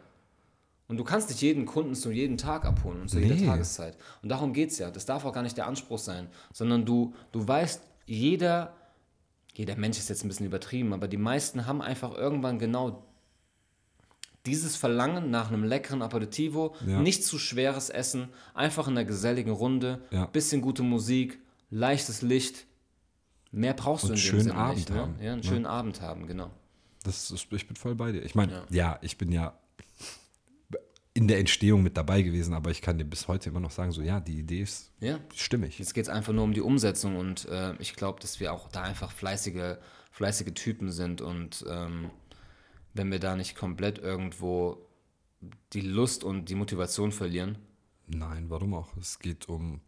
Speaker 2: Und du kannst nicht jeden Kunden zu jedem Tag abholen und zu jeder
Speaker 1: Nee.
Speaker 2: Tageszeit. Und darum geht es ja. Das darf auch gar nicht der Anspruch sein, sondern du, du weißt, jeder, jeder Mensch ist jetzt ein bisschen übertrieben, aber die meisten haben einfach irgendwann genau dieses Verlangen nach einem leckeren Aperitivo,
Speaker 1: Ja.
Speaker 2: nicht zu schweres Essen, einfach in einer geselligen Runde,
Speaker 1: Ja.
Speaker 2: bisschen gute Musik, leichtes Licht. Mehr brauchst
Speaker 1: Und
Speaker 2: du in dem
Speaker 1: schönen
Speaker 2: Sinne
Speaker 1: Abend
Speaker 2: nicht. Ne?
Speaker 1: haben,
Speaker 2: Ja, einen
Speaker 1: ne?
Speaker 2: schönen Abend haben, genau.
Speaker 1: Das ist, ich bin voll bei dir. Ich meine,
Speaker 2: Ja.
Speaker 1: ja. ich bin ja in der Entstehung mit dabei gewesen, aber ich kann dir bis heute immer noch sagen, so ja, die Idee ist
Speaker 2: Ja.
Speaker 1: stimmig.
Speaker 2: Jetzt geht es einfach nur um die Umsetzung und äh, ich glaube, dass wir auch da einfach fleißige, fleißige Typen sind und ähm, wenn wir da nicht komplett irgendwo die Lust und die Motivation verlieren.
Speaker 1: Nein, warum auch? Es geht um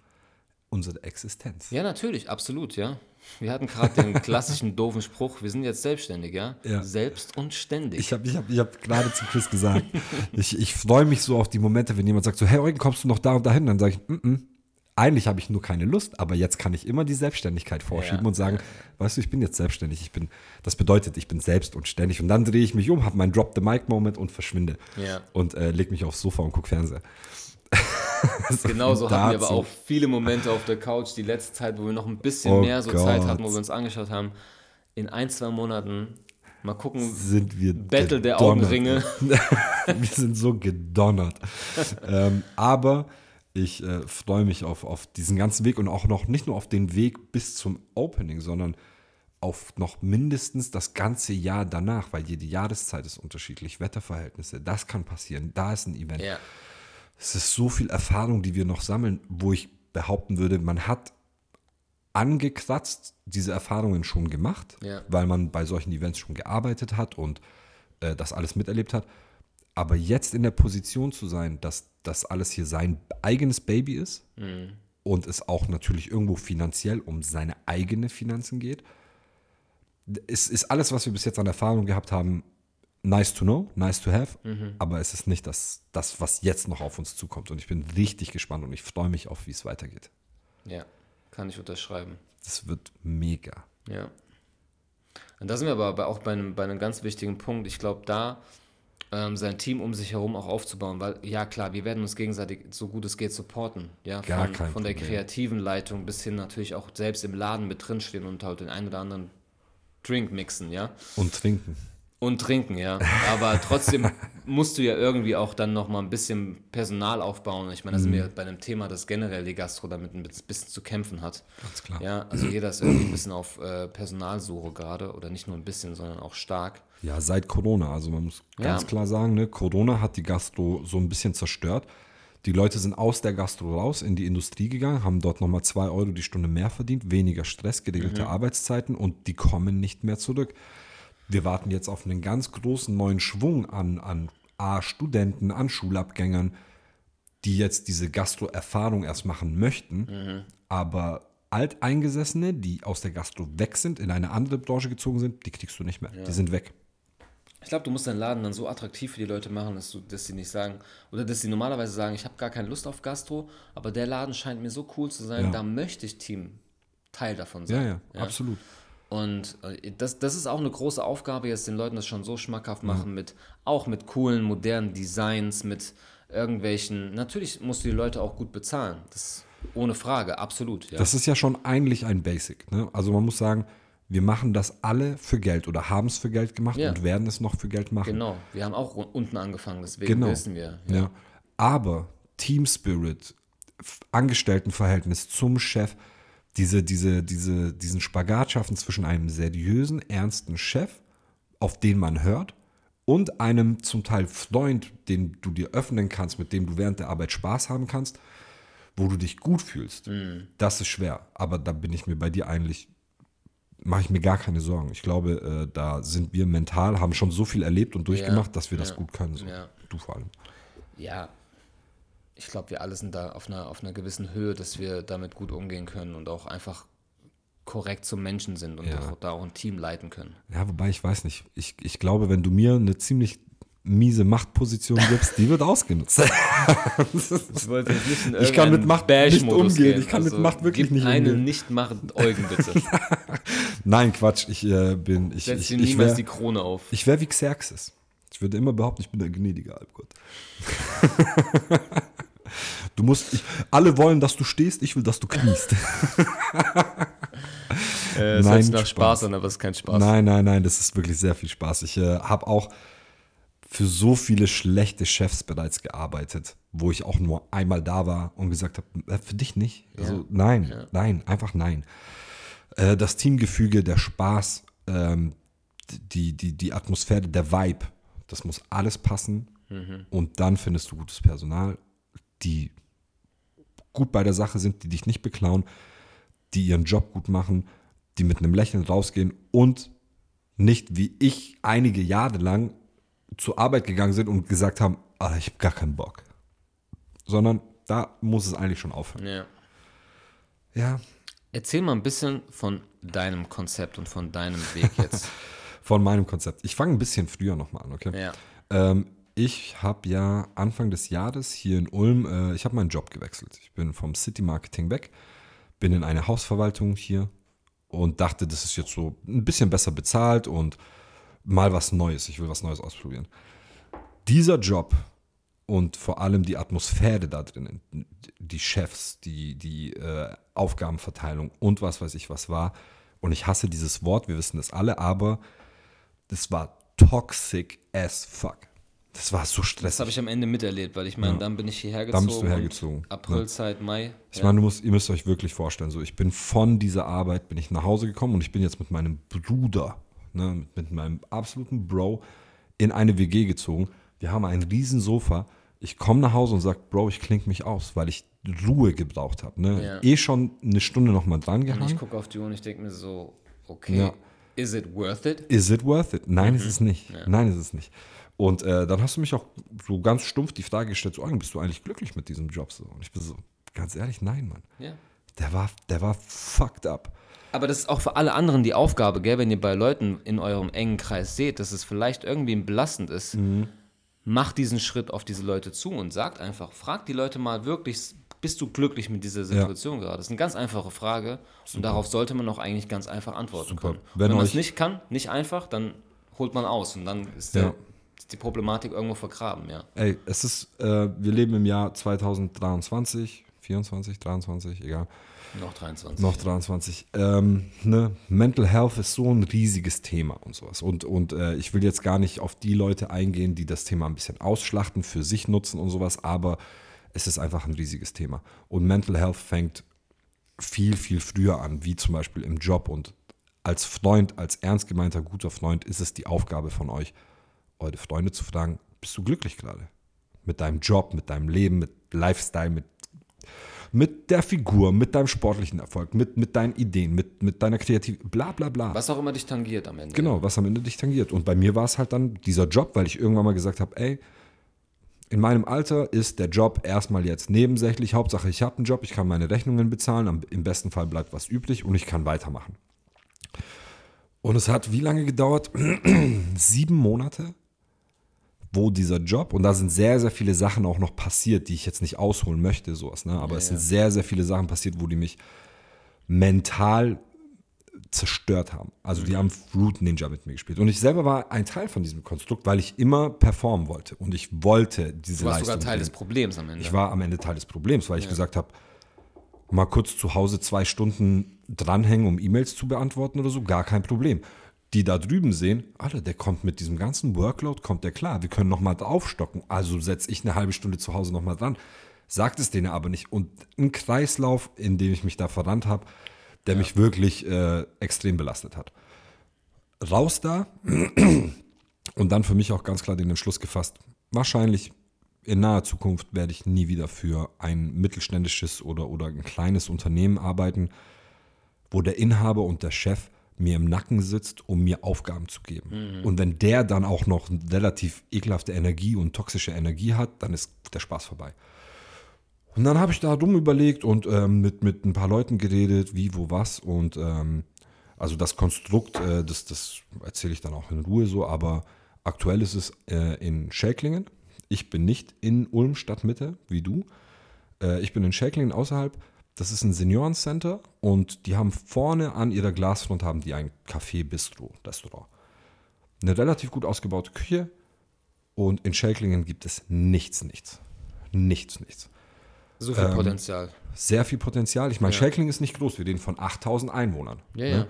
Speaker 1: unsere Existenz.
Speaker 2: Ja, natürlich, absolut, ja. Wir hatten gerade den *laughs* klassischen doofen Spruch, wir sind jetzt selbstständig, ja?
Speaker 1: Ja.
Speaker 2: Selbst und ständig.
Speaker 1: Ich habe ich hab, ich hab gerade zu Chris gesagt, *laughs* ich, ich freue mich so auf die Momente, wenn jemand sagt so, hey Eugen, kommst du noch da und dahin? Dann sage ich, mm -mm. eigentlich habe ich nur keine Lust, aber jetzt kann ich immer die Selbstständigkeit vorschieben
Speaker 2: Ja,
Speaker 1: und sagen, weißt du, ich bin jetzt selbstständig. Ich bin, das bedeutet, ich bin selbst und ständig. Und dann drehe ich mich um, habe meinen Drop-the-Mic-Moment und verschwinde.
Speaker 2: Ja.
Speaker 1: Und äh, leg mich aufs Sofa und gucke Fernseher. *laughs* *laughs*
Speaker 2: Genauso hatten wir aber auch viele Momente auf der Couch, die letzte Zeit, wo wir noch ein bisschen
Speaker 1: Oh
Speaker 2: mehr so
Speaker 1: Gott.
Speaker 2: Zeit hatten, wo wir uns angeschaut haben. In ein, zwei Monaten mal gucken,
Speaker 1: sind wir
Speaker 2: Battle der
Speaker 1: gedonnert.
Speaker 2: Augenringe. *laughs*
Speaker 1: wir sind so gedonnert. ähm, aber ich äh, freue mich auf, auf diesen ganzen Weg und auch noch nicht nur auf den Weg bis zum Opening, sondern auf noch mindestens das ganze Jahr danach, weil jede Jahreszeit ist unterschiedlich, Wetterverhältnisse, das kann passieren, da ist ein Event.
Speaker 2: Ja.
Speaker 1: Es ist so viel Erfahrung, die wir noch sammeln, wo ich behaupten würde, man hat angekratzt diese Erfahrungen schon gemacht,
Speaker 2: Ja.
Speaker 1: weil man bei solchen Events schon gearbeitet hat und äh, das alles miterlebt hat. Aber jetzt in der Position zu sein, dass das alles hier sein eigenes Baby ist und es auch natürlich irgendwo finanziell um seine eigene Finanzen geht, es ist alles, was wir bis jetzt an Erfahrung gehabt haben, nice to know, nice to have, aber es ist nicht das, das, was jetzt noch auf uns zukommt. Und ich bin richtig gespannt und ich freue mich auf, wie es weitergeht.
Speaker 2: Ja, kann ich unterschreiben.
Speaker 1: Das wird mega.
Speaker 2: Ja. Und da sind wir aber auch bei einem, bei einem ganz wichtigen Punkt. Ich glaube, da ähm, sein Team um sich herum auch aufzubauen, weil, ja klar, wir werden uns gegenseitig so gut es geht supporten. Ja,
Speaker 1: Gar
Speaker 2: von,
Speaker 1: kein
Speaker 2: von der
Speaker 1: Problem.
Speaker 2: kreativen Leitung bis hin natürlich auch selbst im Laden mit drinstehen und halt den einen oder anderen Drink mixen, ja.
Speaker 1: Und trinken.
Speaker 2: Und trinken, ja. Aber *laughs* trotzdem musst du ja irgendwie auch dann nochmal ein bisschen Personal aufbauen. Ich meine, da sind wir bei einem Thema, das generell die Gastro damit ein bisschen zu kämpfen hat.
Speaker 1: Ganz klar.
Speaker 2: Ja, also jeder ist irgendwie ein bisschen auf äh, Personalsuche gerade oder nicht nur ein bisschen, sondern auch stark.
Speaker 1: Ja, seit Corona. Also man muss ganz
Speaker 2: Ja.
Speaker 1: klar sagen, ne, Corona hat die Gastro so ein bisschen zerstört. Die Leute sind aus der Gastro raus in die Industrie gegangen, haben dort nochmal zwei Euro die Stunde mehr verdient, weniger Stress, geregelte Arbeitszeiten und die kommen nicht mehr zurück. Wir warten jetzt auf einen ganz großen neuen Schwung an, an A, Studenten, an Schulabgängern, die jetzt diese Gastro-Erfahrung erst machen möchten, aber Alteingesessene, die aus der Gastro weg sind, in eine andere Branche gezogen sind, die kriegst du nicht mehr. Die sind weg.
Speaker 2: Ich glaube, du musst deinen Laden dann so attraktiv für die Leute machen, dass, du, dass sie nicht sagen, oder dass sie normalerweise sagen, ich habe gar keine Lust auf Gastro, aber der Laden scheint mir so cool zu sein,
Speaker 1: Ja.
Speaker 2: da möchte ich Team Teil davon
Speaker 1: Ja,
Speaker 2: sein.
Speaker 1: ja, absolut.
Speaker 2: Und äh, das, das ist auch eine große Aufgabe, jetzt den Leuten das schon so schmackhaft machen, mit, auch mit coolen, modernen Designs, mit irgendwelchen. Natürlich musst du die Leute auch gut bezahlen. Das ohne Frage, absolut. Ja.
Speaker 1: Das ist ja schon eigentlich ein Basic. Ne? Also man muss sagen, wir machen das alle für Geld oder haben es für Geld gemacht
Speaker 2: Ja.
Speaker 1: und werden es noch für Geld machen.
Speaker 2: genau. Wir haben auch unten angefangen, deswegen
Speaker 1: Genau.
Speaker 2: wissen wir.
Speaker 1: Ja. Aber Team Spirit, Angestelltenverhältnis zum Chef, diese, diese, diese, diesen Spagat schaffen zwischen einem seriösen, ernsten Chef, auf den man hört, und einem zum Teil Freund, den du dir öffnen kannst, mit dem du während der Arbeit Spaß haben kannst, wo du dich gut fühlst. Das ist schwer. Aber da bin ich mir bei dir eigentlich, mache ich mir gar keine Sorgen. Ich glaube, äh, da sind wir mental, haben schon so viel erlebt und durchgemacht, dass wir das
Speaker 2: ja,
Speaker 1: gut können. So.
Speaker 2: ja.
Speaker 1: Du vor allem.
Speaker 2: Ja, ich glaube, wir alle sind da auf einer, auf einer gewissen Höhe, dass wir damit gut umgehen können und auch einfach korrekt zum Menschen sind und
Speaker 1: Ja.
Speaker 2: auch, da auch ein Team leiten können.
Speaker 1: Ja, wobei ich weiß nicht. Ich, ich glaube, wenn du mir eine ziemlich miese Machtposition gibst, die wird ausgenutzt. *laughs*
Speaker 2: Ich wollte jetzt nicht in
Speaker 1: Ich kann mit Macht nicht umgehen.
Speaker 2: gehen.
Speaker 1: Ich kann mit
Speaker 2: Also,
Speaker 1: Macht wirklich nicht
Speaker 2: einen
Speaker 1: umgehen.
Speaker 2: nicht machen Eugen bitte. *laughs*
Speaker 1: Nein, Quatsch. Ich äh, bin. Ich,
Speaker 2: Setz
Speaker 1: ich, ich
Speaker 2: niemals
Speaker 1: wäre
Speaker 2: die Krone auf.
Speaker 1: ich wär wie Xerxes. Ich würde immer behaupten, ich bin der gnädige Halbgott. *laughs* du musst. Ich, alle wollen, dass du stehst. Ich will, dass du kniest. *laughs* *laughs*
Speaker 2: Äh, es
Speaker 1: Nein,
Speaker 2: hört sich nach
Speaker 1: Spaß.
Speaker 2: Spaß an, aber es ist kein Spaß.
Speaker 1: Nein, nein, nein. Das ist wirklich sehr viel Spaß. Ich äh, habe auch für so viele schlechte Chefs bereits gearbeitet, wo ich auch nur einmal da war und gesagt habe, äh, für dich nicht. Also
Speaker 2: Ja.
Speaker 1: nein,
Speaker 2: Ja.
Speaker 1: nein, einfach nein. Äh, das Teamgefüge, der Spaß, ähm, die, die, die Atmosphäre, der Vibe, das muss alles passen.
Speaker 2: Mhm.
Speaker 1: Und dann findest du gutes Personal, die gut bei der Sache sind, die dich nicht beklauen, die ihren Job gut machen, die mit einem Lächeln rausgehen und nicht wie ich einige Jahre lang zur Arbeit gegangen sind und gesagt haben, ah, ich habe gar keinen Bock. Sondern da muss es eigentlich schon aufhören.
Speaker 2: Ja.
Speaker 1: Ja,
Speaker 2: Erzähl mal ein bisschen von deinem Konzept und von deinem Weg jetzt. *laughs*
Speaker 1: von meinem Konzept. Ich fange ein bisschen früher nochmal an, okay?
Speaker 2: ja.
Speaker 1: Ähm, ich habe ja Anfang des Jahres hier in Ulm, äh, ich habe meinen Job gewechselt. Ich bin vom City Marketing weg, bin in eine Hausverwaltung hier und dachte, das ist jetzt so ein bisschen besser bezahlt und mal was Neues. Ich will was Neues ausprobieren. Dieser Job und vor allem die Atmosphäre da drinnen, die Chefs, die, die äh, Aufgabenverteilung und was weiß ich was war. Und ich hasse dieses Wort, wir wissen das alle, aber das war toxic as fuck. Das war so
Speaker 2: Das
Speaker 1: stressig.
Speaker 2: habe ich am Ende miterlebt, weil ich meine, dann bin ich hierher gezogen.
Speaker 1: Dann bist du hergezogen,
Speaker 2: Aprilzeit, Mai.
Speaker 1: Ich meine, du musst, ihr müsst euch wirklich vorstellen, so ich bin von dieser Arbeit, bin ich nach Hause gekommen und ich bin jetzt mit meinem Bruder, ne, mit, mit meinem absoluten Bro in eine WG gezogen. Wir haben ein riesen Sofa. Ich komme nach Hause und sage, Bro, ich klinge mich aus, weil ich Ruhe gebraucht habe. Ne?
Speaker 2: Ja.
Speaker 1: Eh schon eine Stunde nochmal dran
Speaker 2: Und ich
Speaker 1: gehangen.
Speaker 2: gucke auf die Uhr und ich denke mir so, okay,
Speaker 1: Ja.
Speaker 2: is it worth it?
Speaker 1: Is it worth it? Nein,
Speaker 2: Mhm.
Speaker 1: ist es nicht. Nein, ist es nicht. Und äh, dann hast du mich auch so ganz stumpf die Frage gestellt, so, bist du eigentlich glücklich mit diesem Job? So? Und ich bin so, ganz ehrlich, nein, Mann.
Speaker 2: Ja.
Speaker 1: Der war, der war fucked up.
Speaker 2: Aber das ist auch für alle anderen die Aufgabe, gell, wenn ihr bei Leuten in eurem engen Kreis seht, dass es vielleicht irgendwie belastend ist,
Speaker 1: Mhm.
Speaker 2: macht diesen Schritt auf diese Leute zu und sagt einfach, fragt die Leute mal wirklich, bist du glücklich mit dieser Situation gerade? Das ist eine ganz einfache Frage und darauf sollte man auch eigentlich ganz einfach antworten
Speaker 1: Super.
Speaker 2: können.
Speaker 1: Wenn
Speaker 2: Wenn, man es nicht kann, nicht einfach, dann holt man aus und dann ist,
Speaker 1: Ja.
Speaker 2: der, die Problematik irgendwo vergraben, ja.
Speaker 1: Ey, es ist, äh, wir leben im Jahr 2023, 24, 23, egal,
Speaker 2: Noch 23.
Speaker 1: noch 23. Ähm, ne? Mental Health ist so ein riesiges Thema und sowas. Und, und äh, ich will jetzt gar nicht auf die Leute eingehen, die das Thema ein bisschen ausschlachten, für sich nutzen und sowas, aber es ist einfach ein riesiges Thema. Und Mental Health fängt viel, viel früher an, wie zum Beispiel im Job. Und als Freund, als ernst gemeinter, guter Freund ist es die Aufgabe von euch, eure Freunde zu fragen, bist du glücklich gerade? Mit deinem Job, mit deinem Leben, mit Lifestyle, mit, mit der Figur, mit deinem sportlichen Erfolg, mit, mit deinen Ideen, mit, mit deiner Kreativität, bla bla bla.
Speaker 2: Was auch immer dich tangiert am Ende.
Speaker 1: Genau, was am Ende dich tangiert. Und bei mir war es halt dann dieser Job, weil ich irgendwann mal gesagt habe, ey, in meinem Alter ist der Job erstmal jetzt nebensächlich. Hauptsache, ich habe einen Job, ich kann meine Rechnungen bezahlen, am, im besten Fall bleibt was übrig und ich kann weitermachen. Und es hat wie lange gedauert? *clears throat* Sieben Monate, wo dieser Job, und da sind sehr, sehr viele Sachen auch noch passiert, die ich jetzt nicht ausholen möchte, sowas, ne? aber
Speaker 2: Ja,
Speaker 1: es
Speaker 2: ja.
Speaker 1: sind sehr, sehr viele Sachen passiert, wo die mich mental zerstört haben. Also die haben Fruit Ninja mit mir gespielt. Und ich selber war ein Teil von diesem Konstrukt, weil ich immer performen wollte. Und ich wollte diese
Speaker 2: Du warst
Speaker 1: Leistung.
Speaker 2: sogar Teil
Speaker 1: bringen.
Speaker 2: des Problems am Ende.
Speaker 1: Ich war am Ende Teil des Problems, weil ich gesagt habe, mal kurz zu Hause zwei Stunden dranhängen, um E-Mails zu beantworten oder so, gar kein Problem. Die da drüben sehen, Alter, der kommt mit diesem ganzen Workload, kommt der klar, wir können nochmal draufstocken. Also setze ich eine halbe Stunde zu Hause nochmal dran. Sagt es denen aber nicht. Und ein Kreislauf, in dem ich mich da verrannt habe, der mich wirklich äh, extrem belastet hat. Raus da *clears throat* und dann für mich auch ganz klar den Entschluss gefasst, wahrscheinlich in naher Zukunft werde ich nie wieder für ein mittelständisches oder, oder ein kleines Unternehmen arbeiten, wo der Inhaber und der Chef mir im Nacken sitzt, um mir Aufgaben zu geben. Und wenn der dann auch noch relativ ekelhafte Energie und toxische Energie hat, dann ist der Spaß vorbei. Und dann habe ich da dumm überlegt und ähm, mit, mit ein paar Leuten geredet, wie, wo, was. Und ähm, also das Konstrukt, äh, das, das erzähle ich dann auch in Ruhe so, aber aktuell ist es äh, in Schäklingen. Ich bin nicht in Ulm Stadtmitte, wie du. Äh, ich bin in Schäklingen außerhalb. Das ist ein Seniorencenter und die haben vorne an ihrer Glasfront haben die ein Café Bistro Restaurant. Eine relativ gut ausgebaute Küche und in Schäklingen gibt es nichts, nichts. Nichts, nichts
Speaker 2: so
Speaker 1: Ähm,
Speaker 2: viel Potenzial.
Speaker 1: sehr viel Potenzial. Ich meine,
Speaker 2: Ja.
Speaker 1: Schäkling ist nicht groß, wir reden von 8000 Einwohnern.
Speaker 2: Ja,
Speaker 1: ne?
Speaker 2: ja.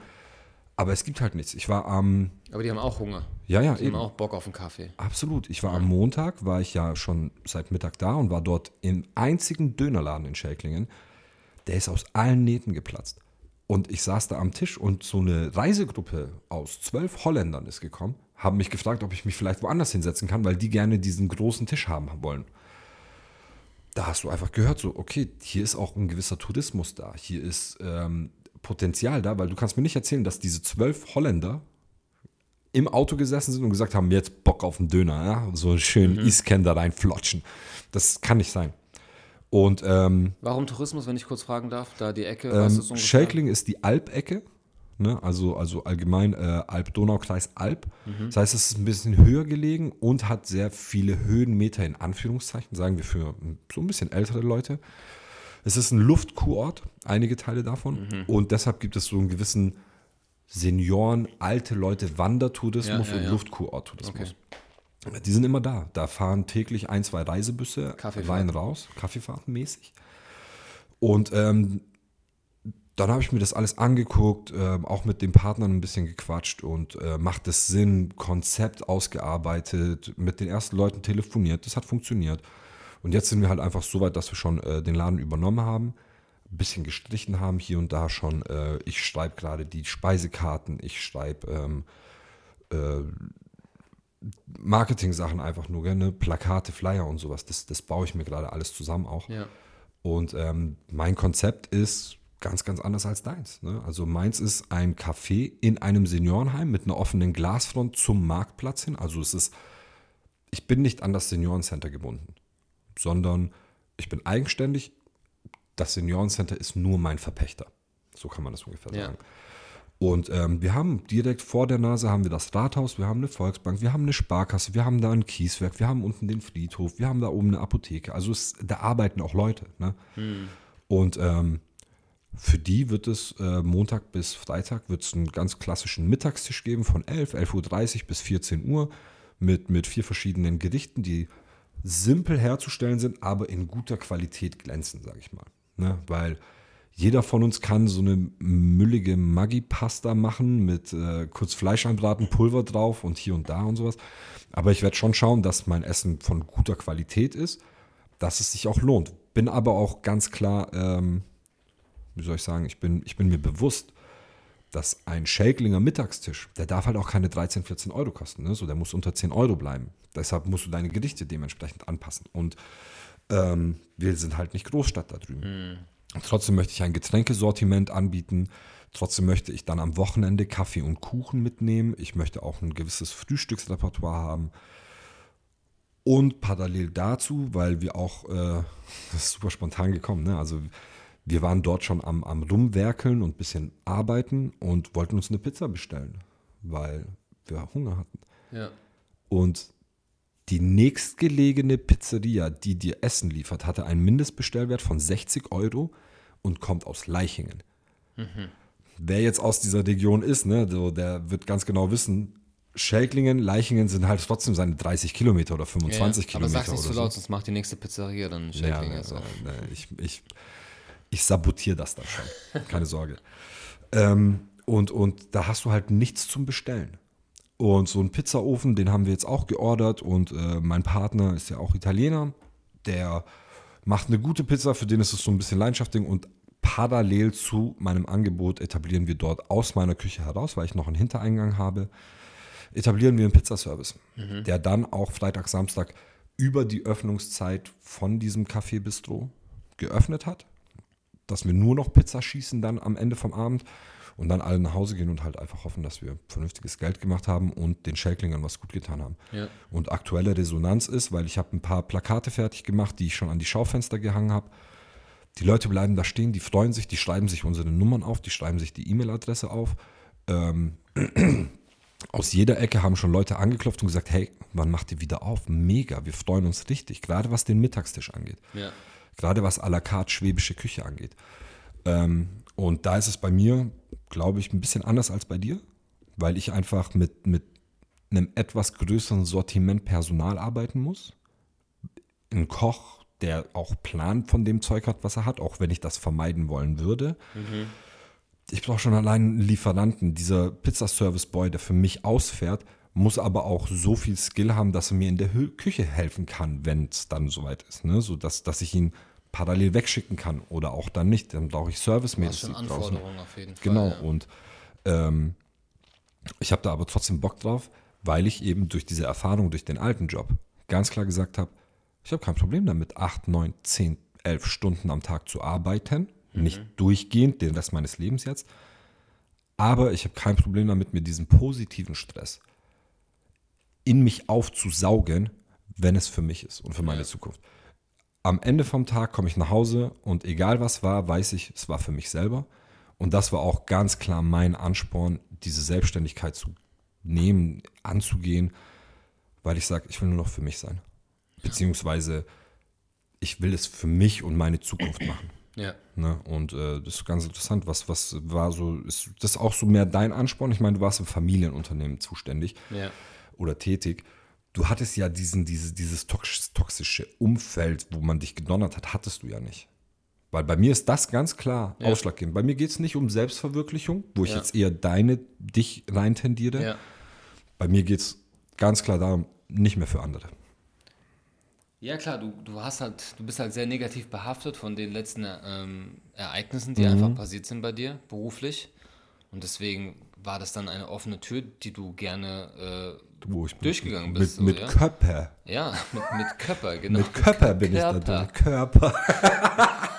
Speaker 1: Aber es gibt halt nichts. Ich war am,
Speaker 2: Aber die haben auch Hunger.
Speaker 1: ja, ja,
Speaker 2: Die haben
Speaker 1: eben.
Speaker 2: auch Bock auf einen Kaffee.
Speaker 1: Absolut. Ich war am Montag, war ich ja schon seit Mittag da und war dort im einzigen Dönerladen in Schäklingen. Der ist aus allen Nähten geplatzt. Und ich saß da am Tisch und so eine Reisegruppe aus zwölf Holländern ist gekommen, haben mich gefragt, ob ich mich vielleicht woanders hinsetzen kann, weil die gerne diesen großen Tisch haben wollen. Da hast du einfach gehört, so, okay, hier ist auch ein gewisser Tourismus da, hier ist ähm, Potenzial da, weil du kannst mir nicht erzählen, dass diese zwölf Holländer im Auto gesessen sind und gesagt haben, jetzt Bock auf einen Döner, ja? so schön mhm. Iskender reinflotschen. Das kann nicht sein. Und ähm,
Speaker 2: Warum Tourismus, wenn ich kurz fragen darf? Da die Ecke,
Speaker 1: ähm,
Speaker 2: ist ungefähr?
Speaker 1: Schäkling ist die Alpecke, ne? also, also allgemein äh, Alp-Donau-Kreis Alp.
Speaker 2: Mhm.
Speaker 1: Das heißt, es ist ein bisschen höher gelegen und hat sehr viele Höhenmeter in Anführungszeichen, sagen wir für so ein bisschen ältere Leute. Es ist ein Luftkurort, einige Teile davon.
Speaker 2: Mhm.
Speaker 1: Und deshalb gibt es so einen gewissen Senioren, alte Leute, Wandertourismus
Speaker 2: Ja, ja,
Speaker 1: und
Speaker 2: ja.
Speaker 1: Luftkurort-Tourismus. Die sind immer da. Da fahren täglich ein, zwei Reisebüsse rein raus, Kaffeefahrtenmäßig. Und ähm, dann habe ich mir das alles angeguckt, ähm, auch mit den Partnern ein bisschen gequatscht und äh, macht es Sinn, Konzept ausgearbeitet, mit den ersten Leuten telefoniert, das hat funktioniert. Und jetzt sind wir halt einfach so weit, dass wir schon äh, den Laden übernommen haben, ein bisschen gestrichen haben hier und da schon. Äh, ich schreibe gerade die Speisekarten, ich schreibe ähm, äh, Marketing-Sachen einfach nur, gell, ne? Plakate, Flyer und sowas. Das, das baue ich mir gerade alles zusammen auch.
Speaker 2: Ja.
Speaker 1: Und ähm, mein Konzept ist ganz, ganz anders als deins. Ne? Also meins ist ein Café in einem Seniorenheim mit einer offenen Glasfront zum Marktplatz hin. Also es ist, ich bin nicht an das Seniorencenter gebunden, sondern ich bin eigenständig. Das Seniorencenter ist nur mein Verpächter. So kann man das ungefähr
Speaker 2: Ja.
Speaker 1: sagen. Und ähm, wir haben direkt vor der Nase haben wir das Rathaus, wir haben eine Volksbank, wir haben eine Sparkasse, wir haben da ein Kieswerk, wir haben unten den Friedhof, wir haben da oben eine Apotheke. Also es, da arbeiten auch Leute. Ne? Und ähm, für die wird es äh, Montag bis Freitag wird es einen ganz klassischen Mittagstisch geben von 11, 11.30 Uhr bis 14 Uhr mit, mit vier verschiedenen Gerichten, die simpel herzustellen sind, aber in guter Qualität glänzen, sage ich mal. Ne? Weil jeder von uns kann so eine müllige Maggi-Pasta machen mit äh, kurz Fleisch anbraten, Pulver drauf und hier und da und sowas. Aber ich werde schon schauen, dass mein Essen von guter Qualität ist, dass es sich auch lohnt. Bin aber auch ganz klar, ähm, wie soll ich sagen, ich bin, ich bin mir bewusst, dass ein Schäklinger Mittagstisch, der darf halt auch keine 13, 14 Euro kosten. Ne? So, der muss unter 10 Euro bleiben. Deshalb musst du deine Gerichte dementsprechend anpassen. Und ähm, wir sind halt nicht Großstadt da drüben. Trotzdem möchte ich ein Getränkesortiment anbieten. Trotzdem möchte ich dann am Wochenende Kaffee und Kuchen mitnehmen. Ich möchte auch ein gewisses Frühstücksrepertoire haben. Und parallel dazu, weil wir auch, äh, *laughs* das ist super spontan gekommen, ne? also wir waren dort schon am, am Rumwerkeln und ein bisschen arbeiten und wollten uns eine Pizza bestellen, weil wir Hunger hatten.
Speaker 2: Ja.
Speaker 1: Und die nächstgelegene Pizzeria, die dir Essen liefert, hatte einen Mindestbestellwert von 60 Euro und kommt aus Leichingen. wer jetzt aus dieser Region ist, ne, so, der wird ganz genau wissen, Schelklingen, Leichingen sind halt trotzdem seine 30 Kilometer oder 25
Speaker 2: Aber
Speaker 1: Kilometer.
Speaker 2: sag's nicht zu
Speaker 1: so.
Speaker 2: laut, sonst macht die nächste Pizzeria dann Shaking.
Speaker 1: Ja,
Speaker 2: also.
Speaker 1: äh, äh, ich, ich, ich sabotiere das dann schon. Keine Sorge. Ähm, und, und da hast du halt nichts zum Bestellen. Und so einen Pizzaofen, den haben wir jetzt auch geordert. Und äh, mein Partner ist ja auch Italiener. Der macht eine gute Pizza, für den ist es so ein bisschen Leidenschaftding. Und parallel zu meinem Angebot etablieren wir dort aus meiner Küche heraus, weil ich noch einen Hintereingang habe, etablieren wir einen Pizzaservice, der dann auch Freitag, Samstag über die Öffnungszeit von diesem Café Bistro geöffnet hat, dass wir nur noch Pizza schießen dann am Ende vom Abend und dann alle nach Hause gehen und halt einfach hoffen, dass wir vernünftiges Geld gemacht haben und den Schelklingern was gut getan haben.
Speaker 2: Ja.
Speaker 1: Und aktuelle Resonanz ist, weil ich habe ein paar Plakate fertig gemacht, die ich schon an die Schaufenster gehangen habe. Die Leute bleiben da stehen, die freuen sich, die schreiben sich unsere Nummern auf, die schreiben sich die E-Mail-Adresse auf. Ähm, *clears throat* aus jeder Ecke haben schon Leute angeklopft und gesagt, hey, wann macht ihr wieder auf? Mega, wir freuen uns richtig, gerade was den Mittagstisch angeht.
Speaker 2: Ja.
Speaker 1: Gerade was à la carte schwäbische Küche angeht. Ähm, und da ist es bei mir, glaube ich, ein bisschen anders als bei dir, weil ich einfach mit, mit einem etwas größeren Sortiment Personal arbeiten muss. Ein Koch, der auch Plan von dem Zeug hat, was er hat, auch wenn ich das vermeiden wollen würde. Ich brauche schon allein einen Lieferanten. Dieser Pizzaservice-Boy, der für mich ausfährt, muss aber auch so viel Skill haben, dass er mir in der Küche helfen kann, wenn es dann soweit ist. Ne? So dass, dass ich ihn parallel wegschicken kann oder auch dann nicht. Dann brauche ich
Speaker 2: Das schon
Speaker 1: draußen.
Speaker 2: Anforderungen auf jeden Fall.
Speaker 1: Genau,
Speaker 2: Ja.
Speaker 1: und ähm, ich habe da aber trotzdem Bock drauf, weil ich eben durch diese Erfahrung, durch den alten Job ganz klar gesagt habe, ich habe kein Problem damit, 8, 9, 10, 11 Stunden am Tag zu arbeiten. Nicht durchgehend, den Rest meines Lebens jetzt. Aber ich habe kein Problem damit, mir diesen positiven Stress in mich aufzusaugen, wenn es für mich ist und für meine Zukunft. Am Ende vom Tag komme ich nach Hause und egal was war, weiß ich, es war für mich selber. Und das war auch ganz klar mein Ansporn, diese Selbstständigkeit zu nehmen, anzugehen, weil ich sage, ich will nur noch für mich sein. Beziehungsweise ich will es für mich und meine Zukunft machen.
Speaker 2: Ja.
Speaker 1: Ne? Und äh, das ist ganz interessant. Was, was war so, ist das auch so mehr dein Ansporn? Ich meine, du warst im Familienunternehmen zuständig
Speaker 2: Ja.
Speaker 1: oder tätig. Du hattest ja diesen, diese, dieses tox- toxische Umfeld, wo man dich gedonnert hat, hattest du ja nicht. Weil bei mir ist das ganz klar
Speaker 2: Ja.
Speaker 1: ausschlaggebend. Bei mir geht es nicht um Selbstverwirklichung, wo ich
Speaker 2: Ja.
Speaker 1: jetzt eher deine, dich rein tendiere.
Speaker 2: Ja.
Speaker 1: Bei mir geht es ganz klar darum, nicht mehr für andere.
Speaker 2: Ja klar, du, du hast halt, du bist halt sehr negativ behaftet von den letzten ähm, Ereignissen,
Speaker 1: Mhm.
Speaker 2: die einfach passiert sind bei dir, beruflich. Und deswegen war das dann eine offene Tür, die du gerne
Speaker 1: Wo ich
Speaker 2: Durchgegangen bist,
Speaker 1: Mit,
Speaker 2: so,
Speaker 1: mit
Speaker 2: ja?
Speaker 1: Körper.
Speaker 2: äh, ja, *laughs* mit, mit Körper, genau.
Speaker 1: Mit Körper bin ich da
Speaker 2: Körper.
Speaker 1: drin. Körper. *laughs*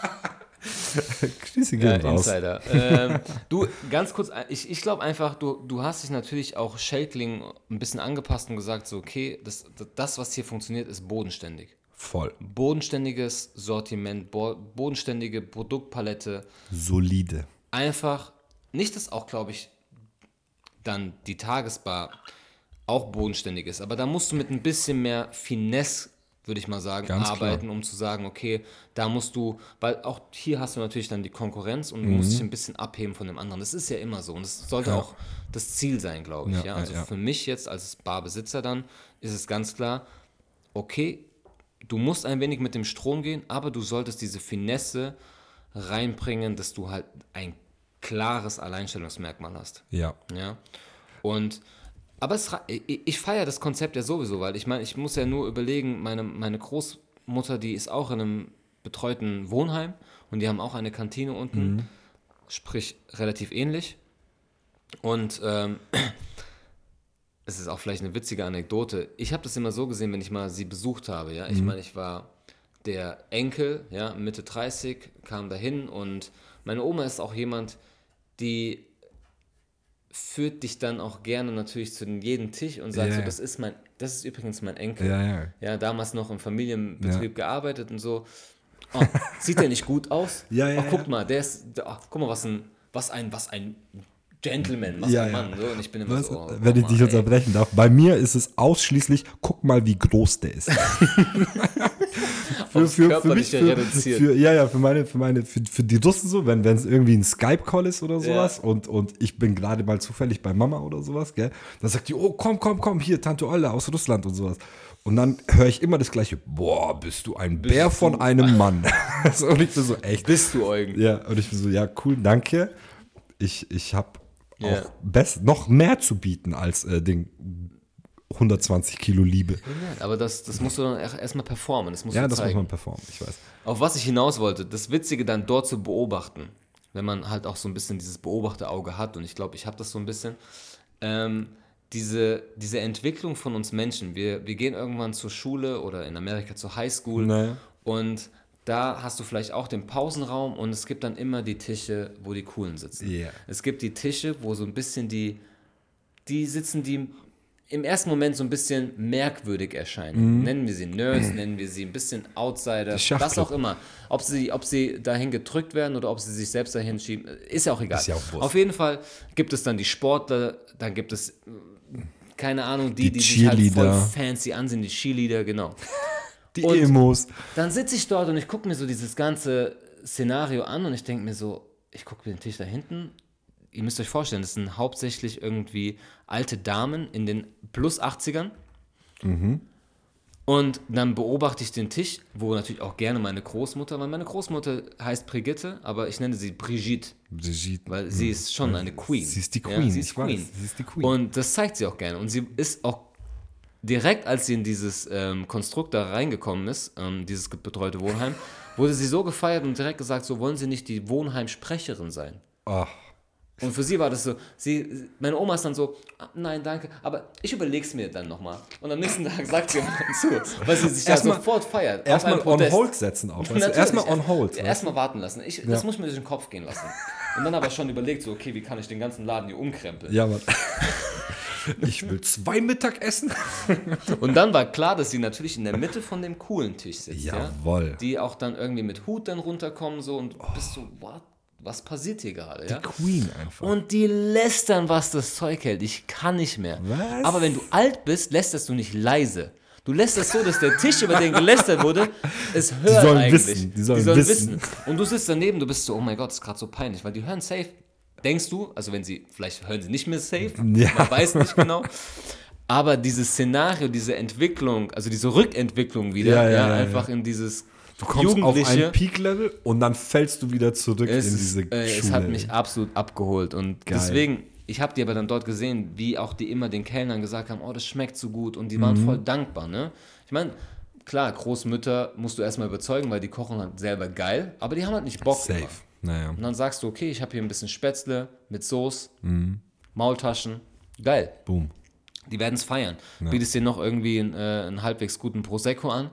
Speaker 1: Grüße
Speaker 2: Ja,
Speaker 1: gehen raus.
Speaker 2: Insider. ähm, du, ganz kurz, ich, ich glaube einfach, du, du hast dich natürlich auch Shakeling ein bisschen angepasst und gesagt, so, okay, das, das, was hier funktioniert, ist bodenständig.
Speaker 1: Voll.
Speaker 2: Bodenständiges Sortiment, bo bodenständige Produktpalette.
Speaker 1: Solide.
Speaker 2: Einfach, nicht, dass auch, glaube ich, dann die Tagesbar auch bodenständig ist, aber da musst du mit ein bisschen mehr Finesse, würde ich mal sagen,
Speaker 1: Ganz klar.
Speaker 2: arbeiten, um zu sagen, okay, da musst du, weil auch hier hast du natürlich dann die Konkurrenz und du
Speaker 1: Mhm.
Speaker 2: musst dich ein bisschen abheben von dem anderen. Das ist ja immer so und das sollte
Speaker 1: Ja.
Speaker 2: auch das Ziel sein, glaube ich.
Speaker 1: Ja,
Speaker 2: ja, Also
Speaker 1: ja.
Speaker 2: für mich jetzt als Barbesitzer dann ist es ganz klar, okay, du musst ein wenig mit dem Strom gehen, aber du solltest diese Finesse reinbringen, dass du halt ein klares Alleinstellungsmerkmal hast.
Speaker 1: Ja.
Speaker 2: Ja. Und aber es, ich, ich feiere das Konzept ja sowieso, weil ich meine, ich muss ja nur überlegen, meine, meine Großmutter, die ist auch in einem betreuten Wohnheim und die haben auch eine Kantine unten, sprich relativ ähnlich. Und ähm, *clears throat* es ist auch vielleicht eine witzige Anekdote. Ich habe das immer so gesehen, wenn ich mal sie besucht habe. Ja, ich meine, ich war der Enkel, ja, Mitte 30, kam dahin und meine Oma ist auch jemand, die führt dich dann auch gerne natürlich zu jedem Tisch und sagt
Speaker 1: Ja,
Speaker 2: so, das ist mein, das ist übrigens mein Enkel.
Speaker 1: Ja, ja.
Speaker 2: Ja, damals noch im Familienbetrieb gearbeitet und so. Oh, sieht der nicht gut aus? *laughs*
Speaker 1: Ja, ja,
Speaker 2: Oh, guck mal, der ist, oh, guck mal, was ein, was ein, was ein Gentleman, mach
Speaker 1: Ja,
Speaker 2: ja,
Speaker 1: ja.
Speaker 2: Mann. So, und ich bin immer
Speaker 1: Was,
Speaker 2: so, oh,
Speaker 1: wenn ich
Speaker 2: guck
Speaker 1: dich
Speaker 2: ey.
Speaker 1: unterbrechen darf. Bei mir ist es ausschließlich, guck mal, wie groß der ist. *laughs* für,
Speaker 2: Aufs Körperliche reduziert.
Speaker 1: für, ja, ja, für meine, für meine, für, für die Russen so, wenn wenn es irgendwie ein Skype-Call ist oder sowas und, und ich bin gerade mal zufällig bei Mama oder sowas, gell, dann sagt die, oh, komm, komm, komm, hier, Tante Olle aus Russland und sowas. Und dann höre ich immer das gleiche, boah, bist du ein Bär von einem *laughs* Mann. *laughs* so, und ich bin so, echt.
Speaker 2: Bist du Eugen?
Speaker 1: Ja, und ich bin so, ja, cool, danke. Ich, ich habe
Speaker 2: Ja.
Speaker 1: auch best, noch mehr zu bieten als äh, den 120 Kilo Liebe.
Speaker 2: Ja, aber das, das musst du dann erst- erstmal performen. Das musst
Speaker 1: Ja, das muss man performen, ich weiß.
Speaker 2: Auf was ich hinaus wollte, das Witzige dann dort zu beobachten, wenn man halt auch so ein bisschen dieses Beobachterauge hat, und ich glaube, ich habe das so ein bisschen, ähm, diese, diese Entwicklung von uns Menschen. Wir, wir gehen irgendwann zur Schule oder in Amerika zur Highschool
Speaker 1: Naja.
Speaker 2: und da hast du vielleicht auch den Pausenraum und es gibt dann immer die Tische, wo die Coolen sitzen.
Speaker 1: Ja.
Speaker 2: Es gibt die Tische, wo so ein bisschen die, die sitzen, die im ersten Moment so ein bisschen merkwürdig erscheinen. Nennen wir sie Nerds, *clears throat* nennen wir sie ein bisschen Outsider, was auch immer. Ob sie, ob sie dahin gedrückt werden oder ob sie sich selbst dahin schieben, ist ja auch egal.
Speaker 1: Ist ja auch.
Speaker 2: Auf jeden Fall gibt es dann die Sportler, dann gibt es, äh, keine Ahnung, die,
Speaker 1: Die
Speaker 2: die, sich halt voll fancy ansehen, die Cheerleader, genau. *laughs*
Speaker 1: Die
Speaker 2: Und-
Speaker 1: Emos.
Speaker 2: Dann sitze ich dort und ich gucke mir so dieses ganze Szenario an und ich denke mir so, ich gucke mir den Tisch da hinten. Ihr müsst euch vorstellen, das sind hauptsächlich irgendwie alte Damen in den plus 80ern. Und dann beobachte ich den Tisch, wo natürlich auch gerne meine Großmutter, weil meine Großmutter heißt Brigitte, aber ich nenne sie Brigitte,
Speaker 1: Brigitte.
Speaker 2: weil sie ist schon eine Queen.
Speaker 1: Sie ist die
Speaker 2: Ja,
Speaker 1: Queen,
Speaker 2: sie ist
Speaker 1: weiß,
Speaker 2: Queen.
Speaker 1: sie ist die Queen.
Speaker 2: Und das zeigt sie auch gerne. Und sie ist auch direkt, als sie in dieses ähm, Konstrukt da reingekommen ist, ähm, dieses betreute Wohnheim, *laughs* wurde sie so gefeiert und direkt gesagt, so wollen sie nicht die Wohnheimsprecherin sein.
Speaker 1: Ach,
Speaker 2: Und für sie war das so, sie, meine Oma ist dann so, "Ah, nein, danke, aber ich überleg's mir dann nochmal. Und am nächsten Tag sagt sie dann zu, weil sie sich da
Speaker 1: Erstmal-
Speaker 2: sofort feiert. auf
Speaker 1: erstmal on hold setzen auch. Weißt du?
Speaker 2: Natürlich.
Speaker 1: Erstmal on hold.
Speaker 2: Erstmal warten lassen. Ich, Das
Speaker 1: Ja.
Speaker 2: muss mir durch den Kopf gehen lassen. Und dann aber schon überlegt, so, okay, wie kann ich den ganzen Laden hier umkrempeln?
Speaker 1: Ja, Mann. *laughs* Ich will zwei Mittagessen. *laughs*
Speaker 2: Und dann war klar, dass sie natürlich in der Mitte von dem coolen Tisch sitzt.
Speaker 1: Jawohl.
Speaker 2: Ja? Die auch dann irgendwie mit Hut dann runterkommen so und bist so, what? Was passiert hier gerade? Ja?
Speaker 1: Queen einfach.
Speaker 2: Und die lästern, was das Zeug hält. Ich kann nicht mehr.
Speaker 1: Was?
Speaker 2: Aber wenn du alt bist, lästerst du nicht leise. Du lässt es so, dass der Tisch, über den gelästert wurde, *laughs* es hört
Speaker 1: sollen
Speaker 2: eigentlich.
Speaker 1: wissen, die sollen wissen.
Speaker 2: Und du sitzt daneben, du bist so, oh mein Gott, das ist gerade so peinlich, weil die hören safe. Denkst du, also wenn sie, vielleicht hören sie nicht mehr safe, *laughs*
Speaker 1: Ja.
Speaker 2: man weiß nicht genau. Aber dieses Szenario, diese Entwicklung, also diese Rückentwicklung wieder,
Speaker 1: Ja,
Speaker 2: ja,
Speaker 1: ja,
Speaker 2: einfach in dieses
Speaker 1: Du kommst auf
Speaker 2: Jugendliche.
Speaker 1: ein Peak-Level und dann fällst du wieder zurück
Speaker 2: Es,
Speaker 1: in diese
Speaker 2: äh,
Speaker 1: Schule.
Speaker 2: es hat mich absolut abgeholt und
Speaker 1: Geil.
Speaker 2: deswegen, ich habe die aber dann dort gesehen, wie auch die immer den Kellnern gesagt haben, oh, das schmeckt so gut und die waren
Speaker 1: Mhm.
Speaker 2: voll dankbar, ne? Ich meine, klar, Großmütter musst du erstmal überzeugen, weil die kochen halt selber geil, aber die haben halt nicht Bock
Speaker 1: Safe.
Speaker 2: immer.
Speaker 1: Naja.
Speaker 2: Und dann sagst du, okay, ich habe hier ein bisschen Spätzle mit Soße,
Speaker 1: Mhm.
Speaker 2: Maultaschen, geil.
Speaker 1: Boom.
Speaker 2: Die werden es feiern. Bietest dir noch irgendwie einen, äh, einen halbwegs guten Prosecco an.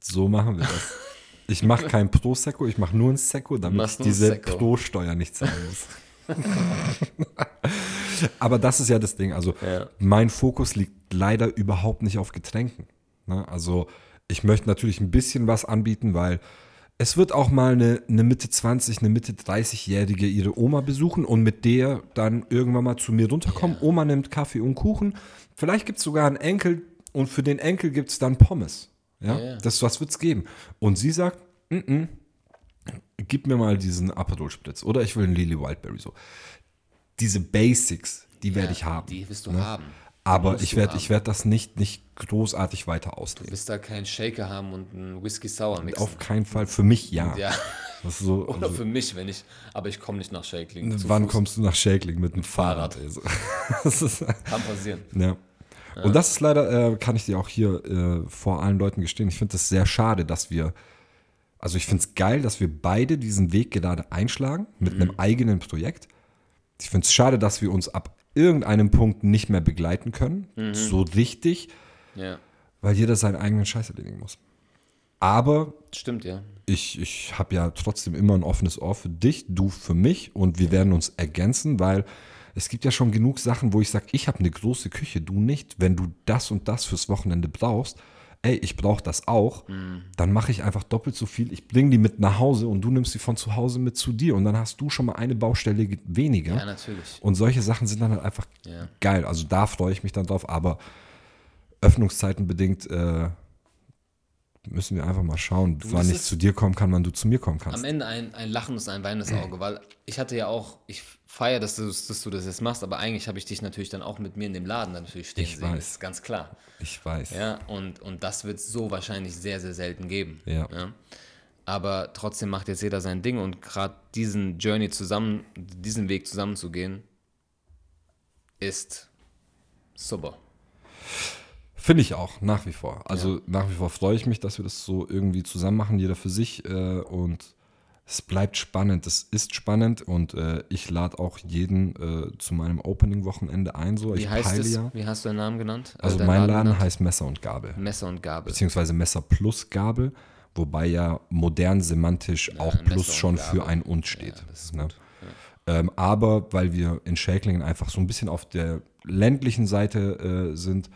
Speaker 1: So machen wir das. Ich mache kein Prosecco, ich mache nur ein Secco, damit ich diese. Pro-Steuer nicht zahlen muss. *laughs* Aber das ist ja das Ding. Also
Speaker 2: Ja.
Speaker 1: mein Fokus liegt leider überhaupt nicht auf Getränken. Ne? Also ich möchte natürlich ein bisschen was anbieten, weil es wird auch mal eine, eine Mitte 20, eine Mitte 30-Jährige ihre Oma besuchen und mit der dann irgendwann mal zu mir runterkommen. Oma nimmt Kaffee und Kuchen. Vielleicht gibt es sogar einen Enkel und für den Enkel gibt es dann Pommes. Ja,
Speaker 2: Ja, ja.
Speaker 1: Das, was wird es geben? Und sie sagt, "Mm, mm, gib mir mal diesen Aperol Spritz oder ich will einen Lily Wildberry so. Diese Basics, die werde ich haben.
Speaker 2: Die wirst du
Speaker 1: ne?
Speaker 2: haben.
Speaker 1: Aber ich
Speaker 2: du
Speaker 1: werde ich werd das nicht, nicht großartig weiter
Speaker 2: Du
Speaker 1: ausleben.
Speaker 2: wirst da keinen Shaker haben und einen Whisky Sour mixen.
Speaker 1: Auf keinen Fall. Für mich ja.
Speaker 2: ja. *laughs*
Speaker 1: So,
Speaker 2: Oder
Speaker 1: also,
Speaker 2: für mich, wenn ich, aber ich komme nicht nach Shakeling.
Speaker 1: wann
Speaker 2: Fuß.
Speaker 1: kommst du nach Shakeling mit dem Fahrrad?
Speaker 2: Fahrrad.
Speaker 1: Also, *laughs* das ist,
Speaker 2: Kann passieren.
Speaker 1: ja. Und das ist leider, äh, kann ich dir auch hier äh, vor allen Leuten gestehen, ich finde das sehr schade, dass wir, also ich finde es geil, dass wir beide diesen Weg gerade einschlagen mit
Speaker 2: Mhm.
Speaker 1: einem eigenen Projekt. Ich finde es schade, dass wir uns ab irgendeinem Punkt nicht mehr begleiten können,
Speaker 2: Mhm.
Speaker 1: so richtig,
Speaker 2: Ja,
Speaker 1: weil jeder seinen eigenen Scheiß erledigen muss. Aber
Speaker 2: stimmt, ja.
Speaker 1: ich, ich habe ja trotzdem immer ein offenes Ohr für dich, du für mich und wir werden uns ergänzen, weil es gibt ja schon genug Sachen, wo ich sage, ich habe eine große Küche, du nicht. Wenn du das und das fürs Wochenende brauchst, ey, ich brauche das auch,
Speaker 2: Mhm.
Speaker 1: dann mache ich einfach doppelt so viel. Ich bringe die mit nach Hause und du nimmst sie von zu Hause mit zu dir und dann hast du schon mal eine Baustelle ge- weniger.
Speaker 2: Ja, natürlich.
Speaker 1: Und solche Sachen sind dann halt einfach
Speaker 2: Ja.
Speaker 1: geil. Also da freue ich mich dann drauf, aber Öffnungszeiten bedingt äh, müssen wir einfach mal schauen, wann
Speaker 2: das
Speaker 1: ich zu dir kommen kann, wann du zu mir kommen
Speaker 2: Am
Speaker 1: kannst.
Speaker 2: Ende ein, ein lachendes, ein weinendes Auge, weil ich hatte ja auch, ich feiere, dass du, dass du das jetzt machst, aber eigentlich habe ich dich natürlich dann auch mit mir in dem Laden dann natürlich stehen
Speaker 1: Ich
Speaker 2: sehen,
Speaker 1: weiß.
Speaker 2: das ist ganz klar.
Speaker 1: Ich weiß.
Speaker 2: Ja, und, und das wird es so wahrscheinlich sehr, sehr selten geben.
Speaker 1: Ja.
Speaker 2: Aber trotzdem macht jetzt jeder sein Ding und gerade diesen Journey zusammen, diesen Weg zusammenzugehen, ist super.
Speaker 1: Finde ich auch, nach wie vor. Also nach wie vor freue ich mich, dass wir das so irgendwie zusammen machen, jeder für sich. Äh, und es bleibt spannend. Es ist spannend und äh, ich lade auch jeden äh, zu meinem Opening-Wochenende ein. So.
Speaker 2: Wie
Speaker 1: ich
Speaker 2: heißt es?
Speaker 1: ja.
Speaker 2: Wie hast du deinen Namen genannt?
Speaker 1: Also
Speaker 2: deinen
Speaker 1: mein Laden
Speaker 2: genannt?
Speaker 1: heißt Messer und Gabel.
Speaker 2: Messer und Gabel.
Speaker 1: Beziehungsweise Messer plus Gabel, wobei ja modern semantisch auch
Speaker 2: Messer
Speaker 1: plus schon
Speaker 2: Gabel.
Speaker 1: für ein und steht.
Speaker 2: Ja,
Speaker 1: ne? Ähm, aber weil wir in Shakelingen einfach so ein bisschen auf der ländlichen Seite äh, sind,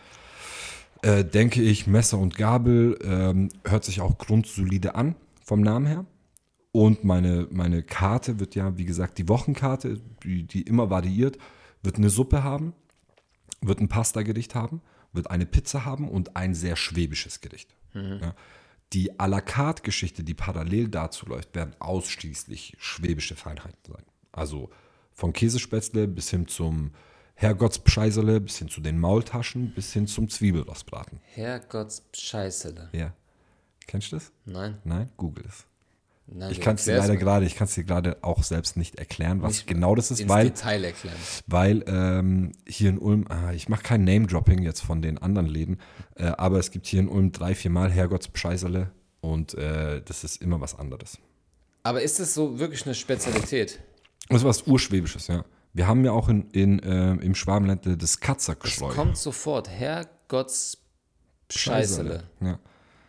Speaker 1: äh, denke ich, Messer und Gabel ähm, hört sich auch grundsolide an vom Namen her. Und meine, meine Karte wird ja, wie gesagt, die Wochenkarte, die, die immer variiert, wird eine Suppe haben, wird ein Pasta-Gericht haben, wird eine Pizza haben und ein sehr schwäbisches Gericht. Ja. Die à la carte Geschichte, die parallel dazu läuft, werden ausschließlich schwäbische Feinheiten sein. Also von Käsespätzle bis hin zum Herrgottspscheiserle, bis hin zu den Maultaschen, bis hin zum Zwiebelrostbraten.
Speaker 2: Herrgotts Scheißele.
Speaker 1: Ja. Kennst du das?
Speaker 2: Nein.
Speaker 1: Nein? Google es.
Speaker 2: Nein
Speaker 1: Ich kann es dir leider gerade, ich kann es dir gerade auch selbst nicht erklären, was
Speaker 2: Nicht
Speaker 1: genau das ist, weil,
Speaker 2: Detail erklären.
Speaker 1: weil ähm, hier in Ulm, ah, ich mache kein Name-Dropping jetzt von den anderen Läden, äh, aber es gibt hier in Ulm drei, vier Mal Herrgottspscheiserle und äh, das ist immer was anderes.
Speaker 2: Aber ist es so wirklich eine Spezialität?
Speaker 1: Das ist was Urschwäbisches, ja. Wir haben ja auch in, in, äh, im Schwabenländle das
Speaker 2: Es
Speaker 1: Katzergeschreu.
Speaker 2: kommt sofort. Herrgotts Scheißele.
Speaker 1: Ja.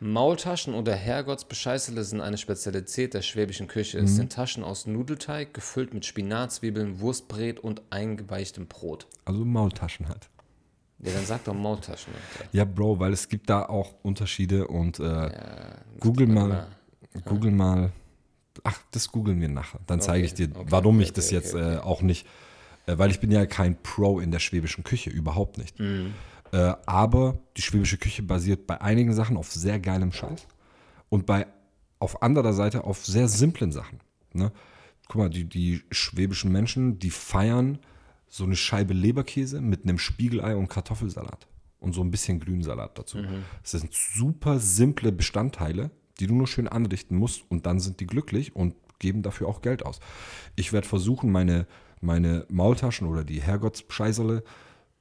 Speaker 2: Maultaschen oder Herrgottsbescheißele sind eine Spezialität der schwäbischen Küche.
Speaker 1: Mhm.
Speaker 2: Es sind Taschen aus Nudelteig, gefüllt mit Spinat, Zwiebeln, Wurstbrät und eingeweichtem Brot.
Speaker 1: Also Maultaschen halt.
Speaker 2: Ja, dann sag doch Maultaschen. Alter.
Speaker 1: Ja, Bro, weil es gibt da auch Unterschiede und äh, google mal,
Speaker 2: mal.
Speaker 1: google mal, ach, das googeln wir nachher. Dann zeige ich dir,
Speaker 2: okay,
Speaker 1: warum
Speaker 2: okay,
Speaker 1: ich das
Speaker 2: okay,
Speaker 1: jetzt
Speaker 2: okay,
Speaker 1: Äh, auch nicht, äh, weil ich bin ja kein Pro in der schwäbischen Küche, überhaupt nicht.
Speaker 2: Mhm.
Speaker 1: Äh, aber die schwäbische Küche basiert bei einigen Sachen auf sehr geilem Scheiß und bei auf anderer Seite auf sehr simplen Sachen. Ne? Guck mal, die, die schwäbischen Menschen, die feiern so eine Scheibe Leberkäse mit einem Spiegelei und Kartoffelsalat und so ein bisschen Grünsalat dazu. Das sind super simple Bestandteile, die du nur schön anrichten musst und dann sind die glücklich und geben dafür auch Geld aus. Ich werde versuchen, meine, meine Maultaschen oder die Herrgottsscheißerle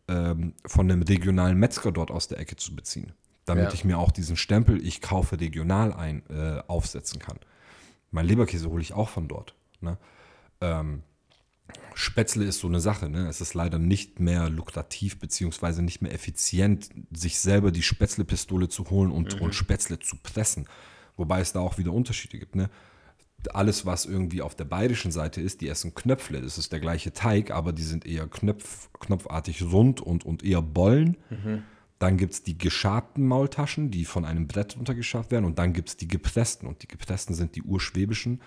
Speaker 1: ähm, von einem regionalen Metzger dort aus der Ecke zu beziehen, damit
Speaker 2: Ja.
Speaker 1: ich mir auch diesen Stempel, ich kaufe regional ein, äh, aufsetzen kann. Mein Leberkäse hole ich auch von dort. Ne? Ähm, Spätzle ist so eine Sache. Ne? Es ist leider nicht mehr lukrativ beziehungsweise nicht mehr effizient, sich selber die Spätzlepistole zu holen und, und Spätzle zu pressen. Wobei es da auch wieder Unterschiede gibt. Ne? Alles, was irgendwie auf der bayerischen Seite ist, die essen Knöpfle. Das ist der gleiche Teig, aber die sind eher knöpf, knopfartig rund und, und eher Bollen. Dann gibt es die geschabten Maultaschen, die von einem Brett runtergeschafft werden. Und dann gibt es die gepressten. Und die gepressten sind die urschwäbischen,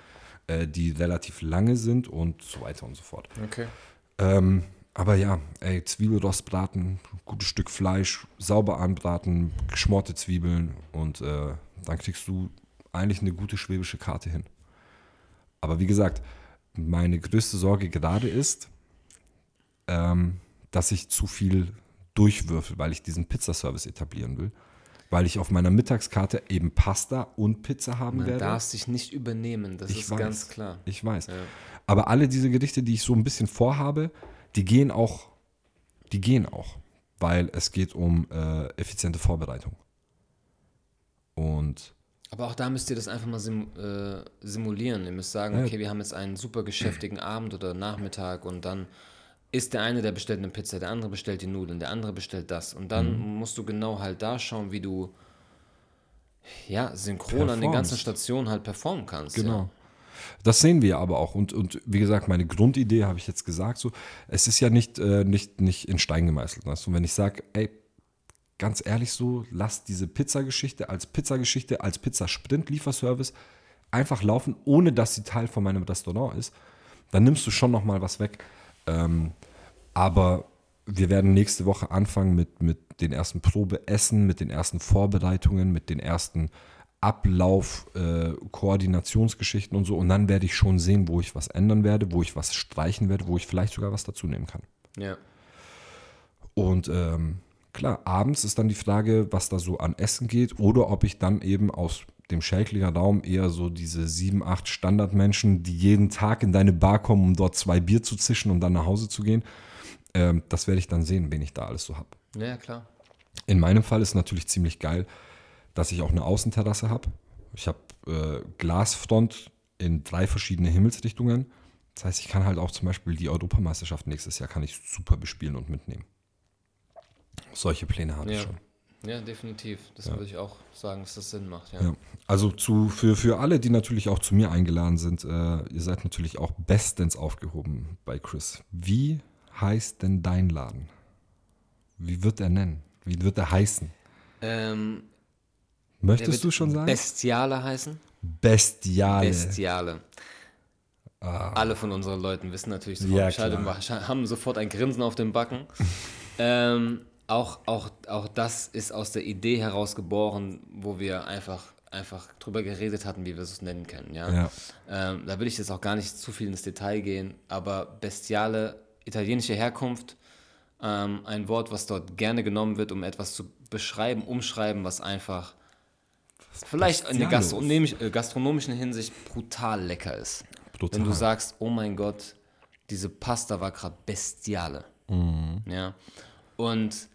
Speaker 1: äh, die relativ lange sind und so weiter und so fort.
Speaker 2: Okay.
Speaker 1: Ähm, aber ja, ey, Zwiebelrostbraten, gutes Stück Fleisch, sauber anbraten, geschmorte Zwiebeln und äh, dann kriegst du eigentlich eine gute schwäbische Karte hin. Aber wie gesagt, meine größte Sorge gerade ist, ähm, dass ich zu viel durchwürfel, weil ich diesen Pizzaservice etablieren will. Weil ich auf meiner Mittagskarte eben Pasta und Pizza haben
Speaker 2: Man
Speaker 1: werde.
Speaker 2: darf sich nicht übernehmen, das
Speaker 1: Ich
Speaker 2: ist
Speaker 1: weiß.
Speaker 2: ganz klar.
Speaker 1: Ich weiß. Aber alle diese Gerichte, die ich so ein bisschen vorhabe, die gehen auch, die gehen auch, weil es geht um äh, effiziente Vorbereitung. Und
Speaker 2: Aber auch da müsst ihr das einfach mal sim äh, simulieren. Ihr müsst sagen,
Speaker 1: Ja.
Speaker 2: okay, wir haben jetzt einen super geschäftigen *clears throat* Abend oder Nachmittag und dann ist der eine, der bestellt eine Pizza, der andere bestellt die Nudeln, der andere bestellt das. Und dann
Speaker 1: Mhm.
Speaker 2: musst du genau halt da schauen, wie du ja, synchron an den ganzen
Speaker 1: Performst.
Speaker 2: Stationen halt performen kannst.
Speaker 1: genau. Das sehen wir aber auch. Und, und wie gesagt, meine Grundidee habe ich jetzt gesagt, so, es ist ja nicht, äh, nicht, nicht in Stein gemeißelt. Und wenn ich sage, ey, ganz ehrlich so, lass diese Pizzageschichte als Pizzageschichte, als Pizzasprint-Lieferservice einfach laufen, ohne dass sie Teil von meinem Restaurant ist. Dann nimmst du schon nochmal was weg. Ähm, aber wir werden nächste Woche anfangen mit, mit den ersten Probeessen, mit den ersten Vorbereitungen, mit den ersten Ablauf, äh, Koordinationsgeschichten und so. Und dann werde ich schon sehen, wo ich was ändern werde, wo ich was streichen werde, wo ich vielleicht sogar was dazu nehmen kann.
Speaker 2: Ja.
Speaker 1: Und ähm, klar, abends ist dann die Frage, was da so an Essen geht oder ob ich dann eben aus dem Schälklinger Raum eher so diese sieben, acht Standardmenschen, die jeden Tag in deine Bar kommen, um dort zwei Bier zu zischen und dann nach Hause zu gehen. Ähm, das werde ich dann sehen, wen ich da alles so habe.
Speaker 2: Ja, klar.
Speaker 1: In meinem Fall ist natürlich ziemlich geil, dass ich auch eine Außenterrasse habe. Ich habe äh, Glasfront in drei verschiedene Himmelsrichtungen. Das heißt, ich kann halt auch zum Beispiel die Europameisterschaft nächstes Jahr kann ich super bespielen und mitnehmen. Solche Pläne habe ich
Speaker 2: Ja.
Speaker 1: schon.
Speaker 2: Ja, definitiv. Das würde ich auch sagen, dass das Sinn macht. Ja.
Speaker 1: Ja. Also zu, für, für alle, die natürlich auch zu mir eingeladen sind, äh, ihr seid natürlich auch bestens aufgehoben bei Chris. Wie heißt denn dein Laden? Wie wird er nennen? Wie wird er heißen?
Speaker 2: Ähm,
Speaker 1: Möchtest du schon sagen?
Speaker 2: Bestiale heißen?
Speaker 1: Bestiale.
Speaker 2: Bestiale. Alle von unseren Leuten wissen natürlich sofort
Speaker 1: Ja,
Speaker 2: Bescheid und haben sofort ein Grinsen auf den Backen. *laughs* ähm, auch, auch, auch das ist aus der Idee heraus geboren, wo wir einfach, einfach drüber geredet hatten, wie wir es nennen können. Ja?
Speaker 1: Ja.
Speaker 2: Ähm, da will ich jetzt auch gar nicht zu viel ins Detail gehen, aber bestiale italienische Herkunft, ähm, ein Wort, was dort gerne genommen wird, um etwas zu beschreiben, umschreiben, was einfach vielleicht in der äh, gastronomischen Hinsicht brutal lecker ist.
Speaker 1: Brutal.
Speaker 2: Wenn du sagst, oh mein Gott, diese Pasta war gerade bestiale.
Speaker 1: Mhm.
Speaker 2: Ja. Und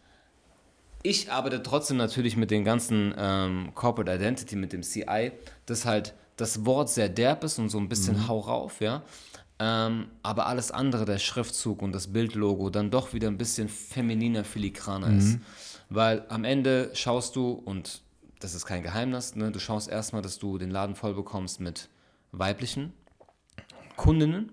Speaker 2: ich arbeite trotzdem natürlich mit den ganzen ähm, Corporate Identity, mit dem CI, dass halt das Wort sehr derb ist und so ein bisschen
Speaker 1: Mhm.
Speaker 2: hau rauf, ja. Ähm, aber alles andere, der Schriftzug und das Bildlogo, dann doch wieder ein bisschen femininer, filigraner
Speaker 1: Mhm.
Speaker 2: ist. Weil am Ende schaust du, und das ist kein Geheimnis, ne, du schaust erstmal, dass du den Laden voll bekommst mit weiblichen Kundinnen.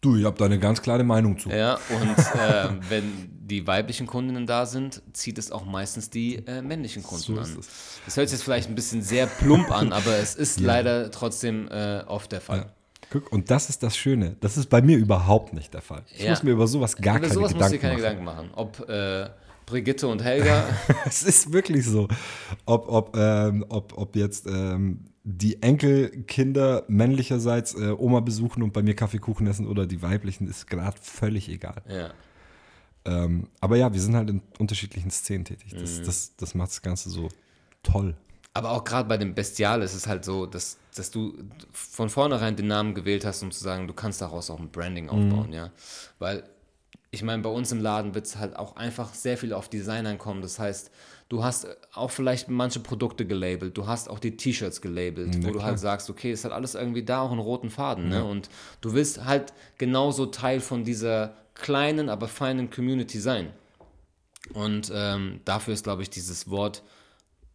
Speaker 1: Du, ich habe da eine ganz klare Meinung zu.
Speaker 2: Ja, und äh, *laughs* wenn die weiblichen Kundinnen da sind, zieht es auch meistens die äh, männlichen Kunden
Speaker 1: So
Speaker 2: an.
Speaker 1: es.
Speaker 2: Das hört sich jetzt vielleicht ein bisschen sehr plump an, aber es ist leider trotzdem äh, oft der Fall.
Speaker 1: Guck, und das ist das Schöne. Das ist bei mir überhaupt nicht der Fall. Ich
Speaker 2: Ja.
Speaker 1: muss mir über sowas gar
Speaker 2: Über
Speaker 1: keine
Speaker 2: sowas musst du
Speaker 1: Gedanken
Speaker 2: dir keine
Speaker 1: machen.
Speaker 2: Gedanken machen. Ob äh, Brigitte und Helga, *laughs*
Speaker 1: Es ist wirklich so. Ob, ob, ähm, ob, ob jetzt ähm, die Enkelkinder männlicherseits äh, Oma besuchen und bei mir Kaffeekuchen essen oder die weiblichen, ist gerade völlig egal.
Speaker 2: ja,
Speaker 1: Ähm, aber ja, wir sind halt in unterschiedlichen Szenen tätig.
Speaker 2: Mhm.
Speaker 1: Das, das, das macht das Ganze so toll.
Speaker 2: aber auch gerade bei dem Bestial ist es halt so, dass, dass du von vornherein den Namen gewählt hast, um zu sagen, du kannst daraus auch ein Branding aufbauen, ja. Weil ich meine, bei uns im Laden wird es halt auch einfach sehr viel auf Design ankommen. Das heißt, du hast auch vielleicht manche Produkte gelabelt, du hast auch die T-Shirts gelabelt, wo du halt sagst, okay, es hat alles irgendwie da auch einen roten Faden. Ne? Und du willst halt genauso Teil von dieser kleinen, aber feinen Community sein. Und ähm, dafür ist, glaube ich, dieses Wort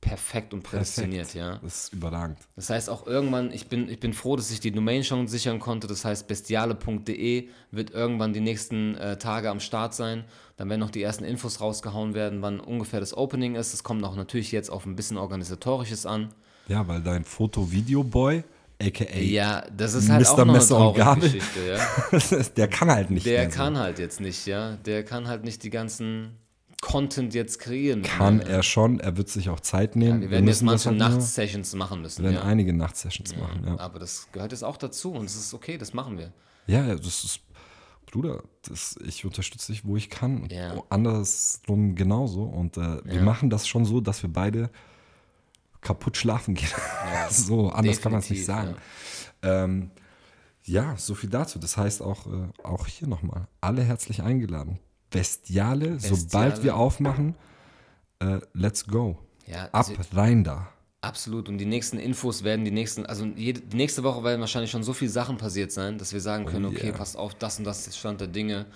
Speaker 2: perfekt und prädestiniert, ja.
Speaker 1: Das ist überragend.
Speaker 2: Das heißt auch irgendwann, ich bin, ich bin froh, dass ich die Domain schon sichern konnte. Das heißt, bestiale.de wird irgendwann die nächsten äh, Tage am Start sein. Dann werden noch die ersten Infos rausgehauen werden, wann ungefähr das Opening ist. Das kommt auch natürlich jetzt auf ein bisschen organisatorisches an.
Speaker 1: Ja, weil dein Foto-Video-Boy, a.k.a.
Speaker 2: Ja, das ist halt
Speaker 1: Mr.
Speaker 2: auch noch eine
Speaker 1: Messer und
Speaker 2: traurige
Speaker 1: Gabel.
Speaker 2: Geschichte, ja. *laughs*
Speaker 1: der kann halt nicht
Speaker 2: Der
Speaker 1: mehr so.
Speaker 2: kann halt jetzt nicht, ja. Der kann halt nicht die ganzen Content jetzt kreieren.
Speaker 1: Kann
Speaker 2: Ja.
Speaker 1: er schon, er wird sich auch Zeit nehmen.
Speaker 2: Wir werden jetzt
Speaker 1: müssen das
Speaker 2: manche
Speaker 1: halt
Speaker 2: Nachtsessions machen müssen.
Speaker 1: Wir werden
Speaker 2: Ja.
Speaker 1: einige Nachtsessions machen, ja.
Speaker 2: Aber das gehört jetzt auch dazu und es ist okay, das machen wir.
Speaker 1: Ja, ja, das ist, Bruder, das, ich unterstütze dich, wo ich kann. Und
Speaker 2: Ja.
Speaker 1: Andersrum genauso. Und äh, wir machen das schon so, dass wir beide kaputt schlafen gehen. *laughs* so, anders kann man es nicht sagen. Ja. Ähm, ja, so viel dazu. Das heißt auch, äh, auch hier nochmal, alle herzlich eingeladen. Bestiale, sobald
Speaker 2: Bestiale.
Speaker 1: wir aufmachen, äh, let's go.
Speaker 2: Ja,
Speaker 1: Ab, rein da.
Speaker 2: Absolut. Und die nächsten Infos werden die nächsten, also jede, die nächste Woche werden wahrscheinlich schon so viele Sachen passiert sein, dass wir sagen können, okay,
Speaker 1: yeah.
Speaker 2: passt auf, das und das ist Stand der Dinge.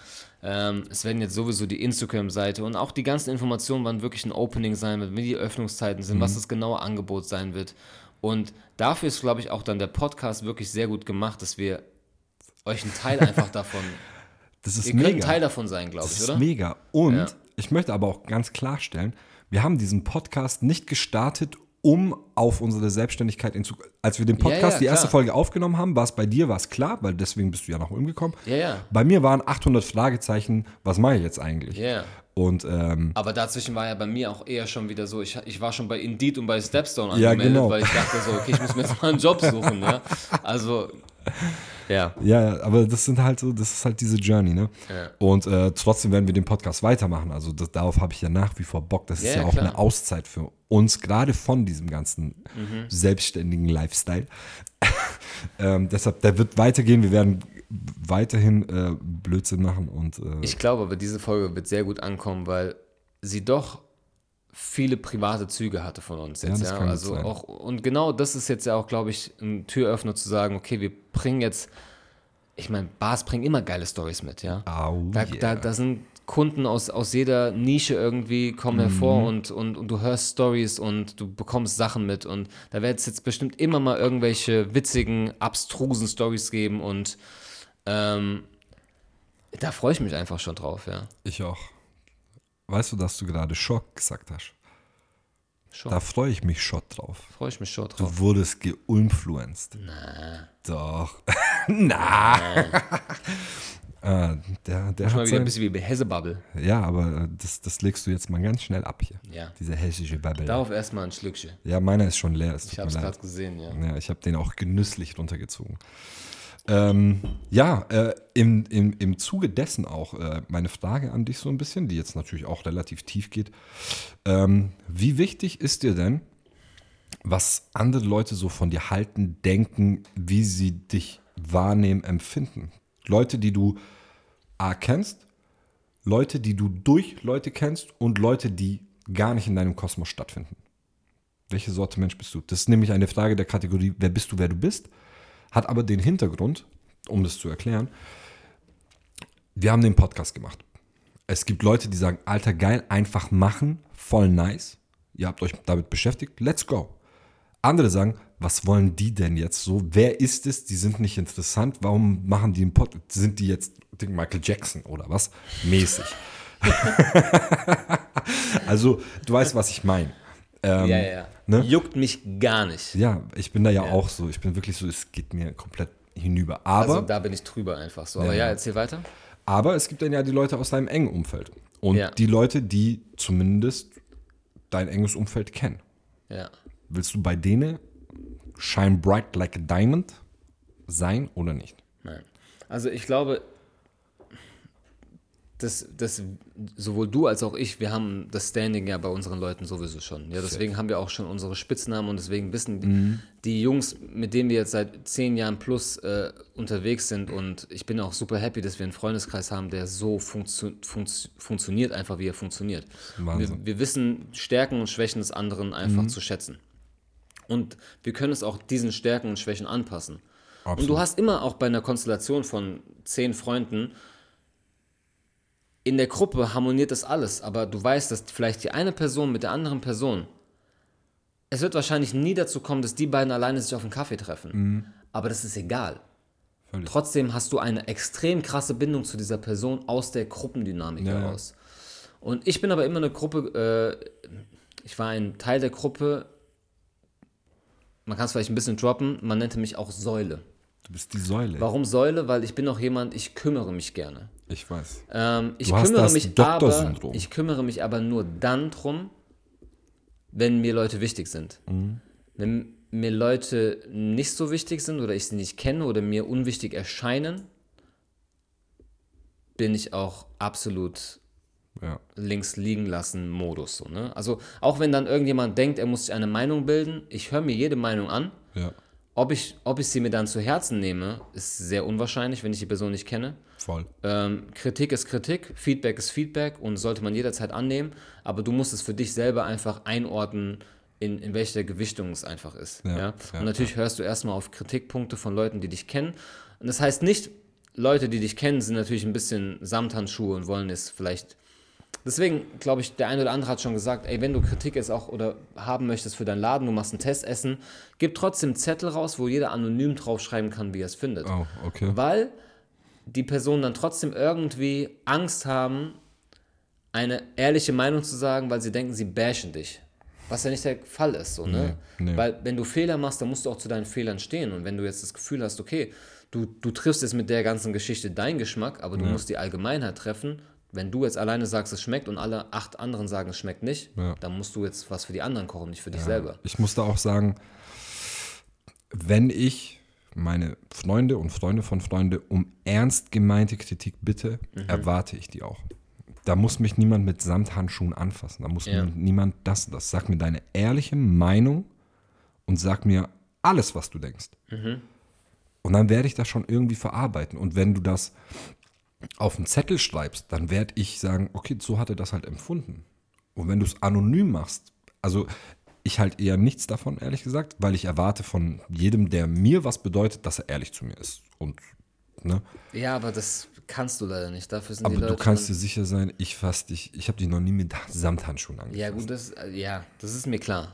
Speaker 2: Ähm, es werden jetzt sowieso die Instagram-Seite und auch die ganzen Informationen, wann wirklich ein Opening sein wird, wie die Öffnungszeiten sind, was das genaue Angebot sein wird. Und dafür ist, glaube ich, auch dann der Podcast wirklich sehr gut gemacht, dass wir euch einen Teil einfach *laughs* davon,
Speaker 1: Das ist
Speaker 2: ihr könnt
Speaker 1: mega.
Speaker 2: Teil davon sein, glaube
Speaker 1: Das
Speaker 2: ich,
Speaker 1: ist
Speaker 2: oder?
Speaker 1: mega. Und
Speaker 2: Ja.
Speaker 1: ich möchte aber auch ganz klarstellen, wir haben diesen Podcast nicht gestartet, um auf unsere Selbstständigkeit in Zukunft. Als wir den Podcast,
Speaker 2: ja,
Speaker 1: die erste. Folge aufgenommen haben, war es bei dir, war es klar, weil deswegen bist du ja nach Ulm gekommen.
Speaker 2: Ja, ja.
Speaker 1: Bei mir waren 800 Fragezeichen, was mache ich jetzt eigentlich?
Speaker 2: Ja.
Speaker 1: Und ähm,
Speaker 2: Aber dazwischen war ja bei mir auch eher schon wieder so, ich, ich war schon bei Indeed und bei Stepstone
Speaker 1: Ja,
Speaker 2: angemeldet,
Speaker 1: genau.
Speaker 2: weil ich dachte so, okay, ich muss mir jetzt mal einen Job suchen. Ja? Also, ja.
Speaker 1: Ja, aber das sind halt so, das ist halt diese Journey, ne?
Speaker 2: Ja.
Speaker 1: Und äh, trotzdem werden wir den Podcast weitermachen. Also das, darauf habe ich ja nach wie vor Bock. Das ist ja
Speaker 2: ja,
Speaker 1: auch
Speaker 2: klar.
Speaker 1: eine Auszeit für uns, gerade von diesem ganzen
Speaker 2: Mhm.
Speaker 1: selbstständigen Lifestyle. *laughs* ähm, deshalb, der wird weitergehen. Wir werden weiterhin äh, Blödsinn machen und äh,
Speaker 2: Ich glaube aber, diese Folge wird sehr gut ankommen, weil sie doch viele private Züge hatte von uns
Speaker 1: Ja,
Speaker 2: jetzt. Ja,
Speaker 1: gut
Speaker 2: also auch, und genau das ist jetzt ja auch, glaube ich, ein Türöffner zu sagen, okay, wir bringen jetzt, ich meine, Bars bringen immer geile Stories mit, ja.
Speaker 1: Au,
Speaker 2: Da,
Speaker 1: yeah.
Speaker 2: da, da sind Kunden aus, aus jeder Nische irgendwie kommen hervor
Speaker 1: Mhm.
Speaker 2: und, und, und du hörst Stories und du bekommst Sachen mit und da wird es jetzt bestimmt immer mal irgendwelche witzigen, abstrusen Stories geben und ähm, da freue ich mich einfach schon drauf, ja.
Speaker 1: ich auch. Weißt du, dass du gerade Schock gesagt hast?
Speaker 2: Schon.
Speaker 1: Da freue ich mich schon drauf.
Speaker 2: freue ich mich schon drauf.
Speaker 1: Du wurdest geinfluenced.
Speaker 2: Na,
Speaker 1: Doch. *laughs* Na. *laughs* äh, der, der
Speaker 2: mal wieder ein
Speaker 1: sein,
Speaker 2: bisschen wie Hessebubble.
Speaker 1: Ja, aber das, das legst du jetzt mal ganz schnell ab hier.
Speaker 2: Ja.
Speaker 1: Diese hessische Bubble.
Speaker 2: Darauf erstmal ein Schlückchen.
Speaker 1: Ja, meiner ist schon leer.
Speaker 2: Ich habe es gerade gesehen, ja.
Speaker 1: Ja, ich habe den auch genüsslich runtergezogen. Ähm, ja, äh, im, im, im Zuge dessen auch äh, meine Frage an dich so ein bisschen, die jetzt natürlich auch relativ tief geht. Ähm, wie wichtig ist dir denn, was andere Leute so von dir halten, denken, wie sie dich wahrnehmen, empfinden? Leute, die du A kennst, Leute, die du durch Leute kennst und Leute, die gar nicht in deinem Kosmos stattfinden. Welche Sorte Mensch bist du? Das ist nämlich eine Frage der Kategorie, wer bist du, wer du bist, hat aber den Hintergrund, um das zu erklären. Wir haben den Podcast gemacht. Es gibt Leute, die sagen, alter geil, einfach machen, voll nice. Ihr habt euch damit beschäftigt, let's go. Andere sagen, was wollen die denn jetzt so? Wer ist es? Die sind nicht interessant. Warum machen die einen Podcast? Sind die jetzt Michael Jackson oder was? Mäßig. *laughs* *laughs* also, du weißt, was ich meine. Ähm,
Speaker 2: ja, ja.
Speaker 1: Ne?
Speaker 2: Juckt mich gar nicht.
Speaker 1: Ja, ich bin da ja, auch so. Ich bin wirklich so, es geht mir komplett hinüber. Aber,
Speaker 2: Also da bin ich drüber einfach so. Aber
Speaker 1: Ja,
Speaker 2: ja,
Speaker 1: ja.
Speaker 2: erzähl weiter.
Speaker 1: aber es gibt dann ja die Leute aus deinem engen Umfeld. Und
Speaker 2: Ja.
Speaker 1: die Leute, die zumindest dein enges Umfeld kennen.
Speaker 2: Ja.
Speaker 1: Willst du bei denen shine bright like a diamond sein oder nicht?
Speaker 2: Nein. Also ich glaube, dass, dass sowohl du als auch ich, wir haben das Standing ja bei unseren Leuten sowieso schon. Ja, deswegen haben wir auch schon unsere Spitznamen und deswegen wissen die,
Speaker 1: Mhm.
Speaker 2: die Jungs, mit denen wir jetzt seit zehn Jahren plus äh, unterwegs sind und ich bin auch super happy, dass wir einen Freundeskreis haben, der so funktio funktio funktioniert, einfach wie er funktioniert.
Speaker 1: Mhm.
Speaker 2: Wir, wir wissen Stärken und Schwächen des anderen einfach zu schätzen. Und wir können es auch diesen Stärken und Schwächen anpassen. Und
Speaker 1: Absolut.
Speaker 2: du hast immer auch bei einer Konstellation von zehn Freunden, in der Gruppe harmoniert das alles, aber du weißt, dass vielleicht die eine Person mit der anderen Person, es wird wahrscheinlich nie dazu kommen, dass die beiden alleine sich auf einen Kaffee treffen. Aber das ist egal.
Speaker 1: Mhm. Völlig.
Speaker 2: Trotzdem hast du eine extrem krasse Bindung zu dieser Person aus der Gruppendynamik
Speaker 1: Ja, ja.
Speaker 2: heraus. Und ich bin aber immer eine Gruppe, äh, ich war ein Teil der Gruppe, man kann es vielleicht ein bisschen droppen, man nannte mich auch Säule.
Speaker 1: Du bist die Säule.
Speaker 2: Warum Säule? Weil ich bin auch jemand, ich kümmere mich gerne.
Speaker 1: Ich weiß.
Speaker 2: Ähm, ich kümmere
Speaker 1: das
Speaker 2: mich aber, ich kümmere mich aber nur dann drum, wenn mir Leute wichtig sind.
Speaker 1: Mhm.
Speaker 2: Wenn mir Leute nicht so wichtig sind oder ich sie nicht kenne oder mir unwichtig erscheinen, bin ich auch absolut
Speaker 1: Ja.
Speaker 2: links liegen lassen Modus. So, ne? Also auch wenn dann irgendjemand denkt, er muss sich eine Meinung bilden, ich höre mir jede Meinung an.
Speaker 1: Ja.
Speaker 2: Ob ich, ob ich sie mir dann zu Herzen nehme, ist sehr unwahrscheinlich, wenn ich die Person nicht kenne.
Speaker 1: Voll.
Speaker 2: Ähm, Kritik ist Kritik, Feedback ist Feedback und sollte man jederzeit annehmen, aber du musst es für dich selber einfach einordnen, in, in welcher Gewichtung es einfach ist.
Speaker 1: Ja,
Speaker 2: Ja,
Speaker 1: ja,
Speaker 2: und natürlich hörst du erstmal auf Kritikpunkte von Leuten, die dich kennen. Und das heißt nicht, Leute, die dich kennen, sind natürlich ein bisschen Samthandschuhe und wollen es vielleicht. Deswegen glaube ich, der eine oder andere hat schon gesagt, ey, wenn du Kritik jetzt auch oder haben möchtest für deinen Laden, du machst ein Testessen, gib trotzdem Zettel raus, wo jeder anonym draufschreiben kann, wie er es findet
Speaker 1: Oh, okay.
Speaker 2: weil die Personen dann trotzdem irgendwie Angst haben, eine ehrliche Meinung zu sagen, weil sie denken, sie bashen dich. Was ja nicht der Fall ist, so, ne?
Speaker 1: Nee, nee.
Speaker 2: Weil, wenn du Fehler machst, dann musst du auch zu deinen Fehlern stehen. Und wenn du jetzt das Gefühl hast, okay, du, du triffst jetzt mit der ganzen Geschichte deinen Geschmack, aber du musst die Allgemeinheit treffen. Wenn du jetzt alleine sagst, es schmeckt und alle acht anderen sagen, es schmeckt nicht,
Speaker 1: Ja.
Speaker 2: dann musst du jetzt was für die anderen kochen, nicht für dich selber.
Speaker 1: Ich muss da auch sagen, wenn ich meine Freunde und Freunde von Freunde um ernst gemeinte Kritik bitte,
Speaker 2: Mhm.
Speaker 1: erwarte ich die auch. Da muss mich niemand mit Samthandschuhen anfassen. Da muss
Speaker 2: Ja.
Speaker 1: mir niemand das, das. Sag mir deine ehrliche Meinung und sag mir alles, was du denkst.
Speaker 2: Mhm.
Speaker 1: Und dann werde ich das schon irgendwie verarbeiten. Und wenn du das auf einen Zettel schreibst, dann werde ich sagen, okay, so hat er das halt empfunden. Und wenn du es anonym machst, also ich halt eher nichts davon, ehrlich gesagt, weil ich erwarte von jedem, der mir was bedeutet, dass er ehrlich zu mir ist. Und, ne?
Speaker 2: Ja, aber das kannst du leider nicht. Dafür sind
Speaker 1: Aber
Speaker 2: die Leute.
Speaker 1: du kannst dir sicher sein, ich fass dich, ich habe dich noch nie mit *laughs* Samthandschuhen angefasst.
Speaker 2: Ja, gut, das, ja, das ist mir klar.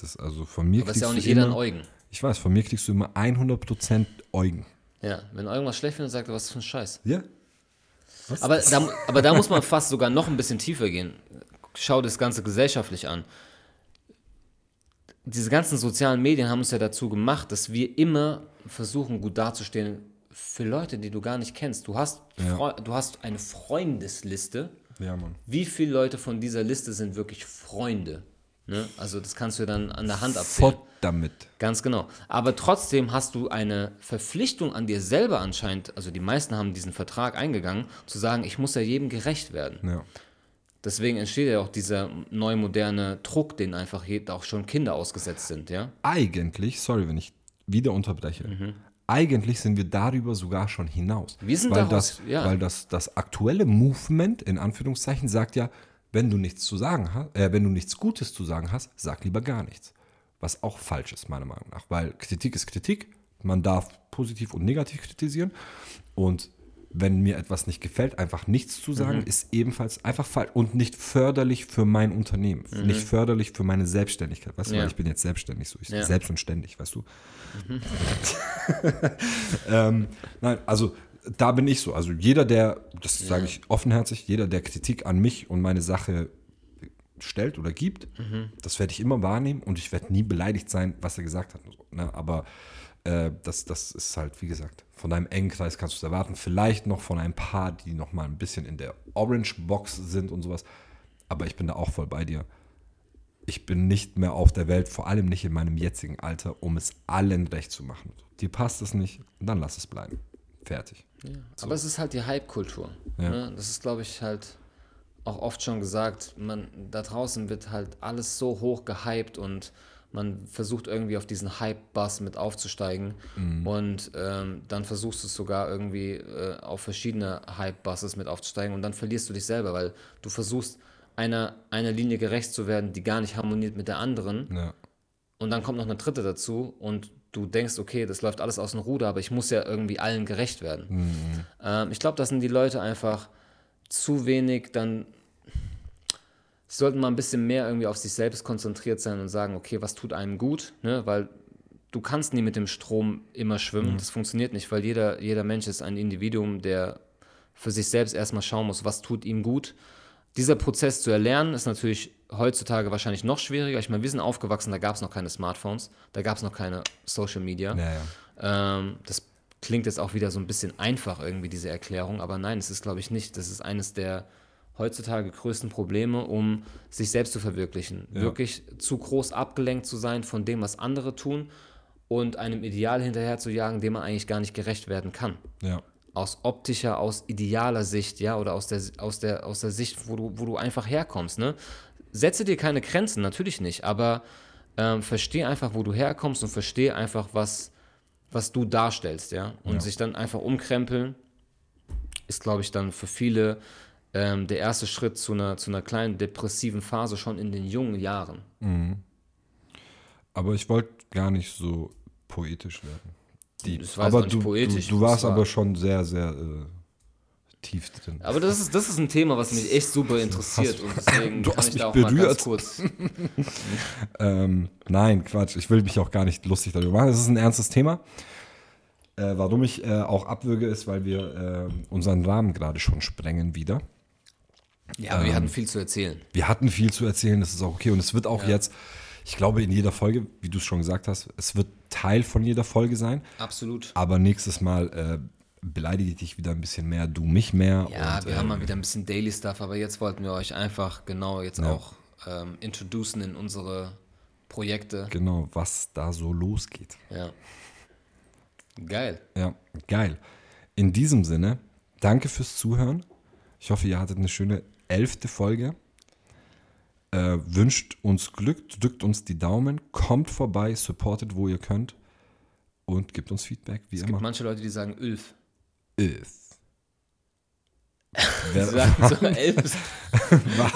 Speaker 1: Das, also von mir
Speaker 2: Aber ist ja auch nicht
Speaker 1: du
Speaker 2: jeder ein
Speaker 1: immer,
Speaker 2: Eugen.
Speaker 1: Ich weiß, von mir kriegst du immer 100% Eugen.
Speaker 2: Ja, wenn irgendwas schlecht findet, sagt er, was für ein Scheiß.
Speaker 1: Ja?
Speaker 2: Aber da, aber da muss man fast sogar noch ein bisschen tiefer gehen. Schau das Ganze gesellschaftlich an. Diese ganzen sozialen Medien haben uns ja dazu gemacht, dass wir immer versuchen, gut dazustehen für Leute, die du gar nicht kennst. Du hast,
Speaker 1: Ja.
Speaker 2: Du hast eine Freundesliste.
Speaker 1: Ja, Mann.
Speaker 2: Wie viele Leute von dieser Liste sind wirklich Freunde? Ne? Also das kannst du dann an der Hand abzählen.
Speaker 1: Fort damit.
Speaker 2: Ganz genau. Aber trotzdem hast du eine Verpflichtung an dir selber anscheinend, also die meisten haben diesen Vertrag eingegangen, zu sagen, ich muss ja jedem gerecht werden.
Speaker 1: Ja.
Speaker 2: Deswegen entsteht ja auch dieser neu moderne Druck, den einfach auch schon Kinder ausgesetzt sind, ja?
Speaker 1: eigentlich, sorry, wenn ich wieder unterbreche, eigentlich sind wir darüber sogar schon hinaus.
Speaker 2: Wir sind
Speaker 1: weil
Speaker 2: daraus-
Speaker 1: das,
Speaker 2: ja.
Speaker 1: Weil das, das aktuelle Movement, in Anführungszeichen, sagt ja, wenn du nichts zu sagen hast, äh, wenn du nichts Gutes zu sagen hast, sag lieber gar nichts. Was auch falsch ist, meiner Meinung nach. Weil Kritik ist Kritik. Man darf positiv und negativ kritisieren. Und wenn mir etwas nicht gefällt, einfach nichts zu sagen, ist ebenfalls einfach falsch und nicht förderlich für mein Unternehmen, nicht förderlich für meine Selbstständigkeit. Weißt du,
Speaker 2: Ja.
Speaker 1: weil ich bin jetzt selbstständig, so ich
Speaker 2: Ja.
Speaker 1: selbst und ständig, weißt du. *laughs* ähm, nein, also da bin ich so. Also jeder, der, das sage ich offenherzig, jeder, der Kritik an mich und meine Sache stellt oder gibt, das werde ich immer wahrnehmen und ich werde nie beleidigt sein, was er gesagt hat. So, ne? Aber äh, das, das ist halt, wie gesagt, von deinem engen Kreis kannst du es erwarten. Vielleicht noch von ein paar, die noch mal ein bisschen in der Orange-Box sind und sowas. Aber ich bin da auch voll bei dir. Ich bin nicht mehr auf der Welt, vor allem nicht in meinem jetzigen Alter, um es allen recht zu machen. Dir passt es nicht, dann lass es bleiben. Fertig.
Speaker 2: Aber es ist halt die Hype-Kultur.
Speaker 1: Ja.
Speaker 2: Ne? Das ist, glaube ich, halt auch oft schon gesagt, man, da draußen wird halt alles so hoch gehypt und man versucht irgendwie auf diesen Hype-Bus mit aufzusteigen und ähm, dann versuchst du es sogar irgendwie äh, auf verschiedene Hype-Buses mit aufzusteigen und dann verlierst du dich selber, weil du versuchst einer, einer Linie gerecht zu werden, die gar nicht harmoniert mit der anderen
Speaker 1: Ja.
Speaker 2: und dann kommt noch eine dritte dazu und du denkst, okay, das läuft alles aus dem Ruder, aber ich muss ja irgendwie allen gerecht werden. Ähm, ich glaube, das sind die Leute einfach zu wenig dann. Sollten mal ein bisschen mehr irgendwie auf sich selbst konzentriert sein und sagen, okay, was tut einem gut, ne? Weil du kannst nie mit dem Strom immer schwimmen. Das funktioniert nicht, weil jeder, jeder Mensch ist ein Individuum, der für sich selbst erstmal schauen muss, was tut ihm gut. Dieser Prozess zu erlernen ist natürlich heutzutage wahrscheinlich noch schwieriger. Ich meine, wir sind aufgewachsen, da gab es noch keine Smartphones, da gab es noch keine Social Media.
Speaker 1: Ja, ja.
Speaker 2: Ähm, das klingt jetzt auch wieder so ein bisschen einfach irgendwie, diese Erklärung, aber nein, es ist, glaube ich, nicht. Das ist eines der heutzutage größten Probleme, um sich selbst zu verwirklichen.
Speaker 1: Ja.
Speaker 2: Wirklich zu groß abgelenkt zu sein von dem, was andere tun und einem Ideal hinterher zu jagen, dem man eigentlich gar nicht gerecht werden kann.
Speaker 1: ja.
Speaker 2: Aus optischer, aus idealer Sicht, ja, oder aus der, aus der, aus der Sicht, wo du, wo du einfach herkommst, ne? Setze dir keine Grenzen, natürlich nicht, aber ähm, versteh einfach, wo du herkommst und versteh einfach, was, was du darstellst, ja. Und
Speaker 1: Ja.
Speaker 2: sich dann einfach umkrempeln, ist, glaube ich, dann für viele ähm, der erste Schritt zu einer, zu einer kleinen depressiven Phase schon in den jungen Jahren.
Speaker 1: Aber ich wollte gar nicht so poetisch werden. Deep.
Speaker 2: Das war
Speaker 1: aber du,
Speaker 2: poetisch,
Speaker 1: du, du warst
Speaker 2: war-
Speaker 1: aber schon sehr, sehr äh, tief drin.
Speaker 2: Aber das ist, das ist ein Thema, was mich echt super interessiert und deswegen *laughs*
Speaker 1: du hast
Speaker 2: ich
Speaker 1: mich
Speaker 2: da auch mal
Speaker 1: berührt.
Speaker 2: ganz kurz. *laughs*
Speaker 1: Ähm, nein, Quatsch. Ich will mich auch gar nicht lustig darüber machen. Es ist ein ernstes Thema. Äh, warum ich äh, auch abwürge, ist, weil wir äh, unseren Rahmen gerade schon sprengen wieder.
Speaker 2: Ja, aber wir hatten viel zu erzählen.
Speaker 1: Wir hatten viel zu erzählen, das ist auch okay. Und es wird auch
Speaker 2: Ja.
Speaker 1: jetzt, ich glaube, in jeder Folge, wie du es schon gesagt hast, es wird Teil von jeder Folge sein.
Speaker 2: Absolut.
Speaker 1: Aber nächstes Mal äh, beleidige ich dich wieder ein bisschen mehr, du mich mehr.
Speaker 2: Ja,
Speaker 1: und,
Speaker 2: wir
Speaker 1: äh,
Speaker 2: haben mal wieder ein bisschen Daily Stuff, aber jetzt wollten wir euch einfach genau jetzt
Speaker 1: Ja.
Speaker 2: auch ähm, introducen in unsere Projekte.
Speaker 1: Genau, was da so losgeht.
Speaker 2: Ja. Geil.
Speaker 1: Ja, geil. In diesem Sinne, danke fürs Zuhören. Ich hoffe, ihr hattet eine schöne elfte Folge. Äh, wünscht uns Glück, drückt uns die Daumen, kommt vorbei, supportet, wo ihr könnt und gebt uns Feedback, wie
Speaker 2: Es
Speaker 1: immer.
Speaker 2: gibt manche Leute, die sagen Ulf. *laughs* *laughs*
Speaker 1: Elf.
Speaker 2: Sagen zu elf,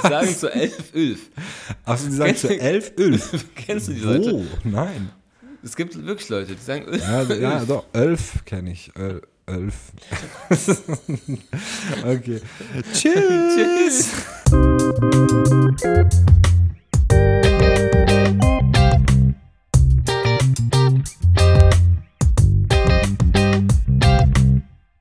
Speaker 2: sagen zu elf Ulf.
Speaker 1: achso, *laughs* die sagen
Speaker 2: Kennst
Speaker 1: zu elf Elf.
Speaker 2: Kennst du die
Speaker 1: Wo?
Speaker 2: Leute?
Speaker 1: Nein.
Speaker 2: Es gibt wirklich Leute, die sagen Ulf.
Speaker 1: Ja, ja doch, elf kenne ich. El, elf. okay. Tschüss.
Speaker 2: Tschüss.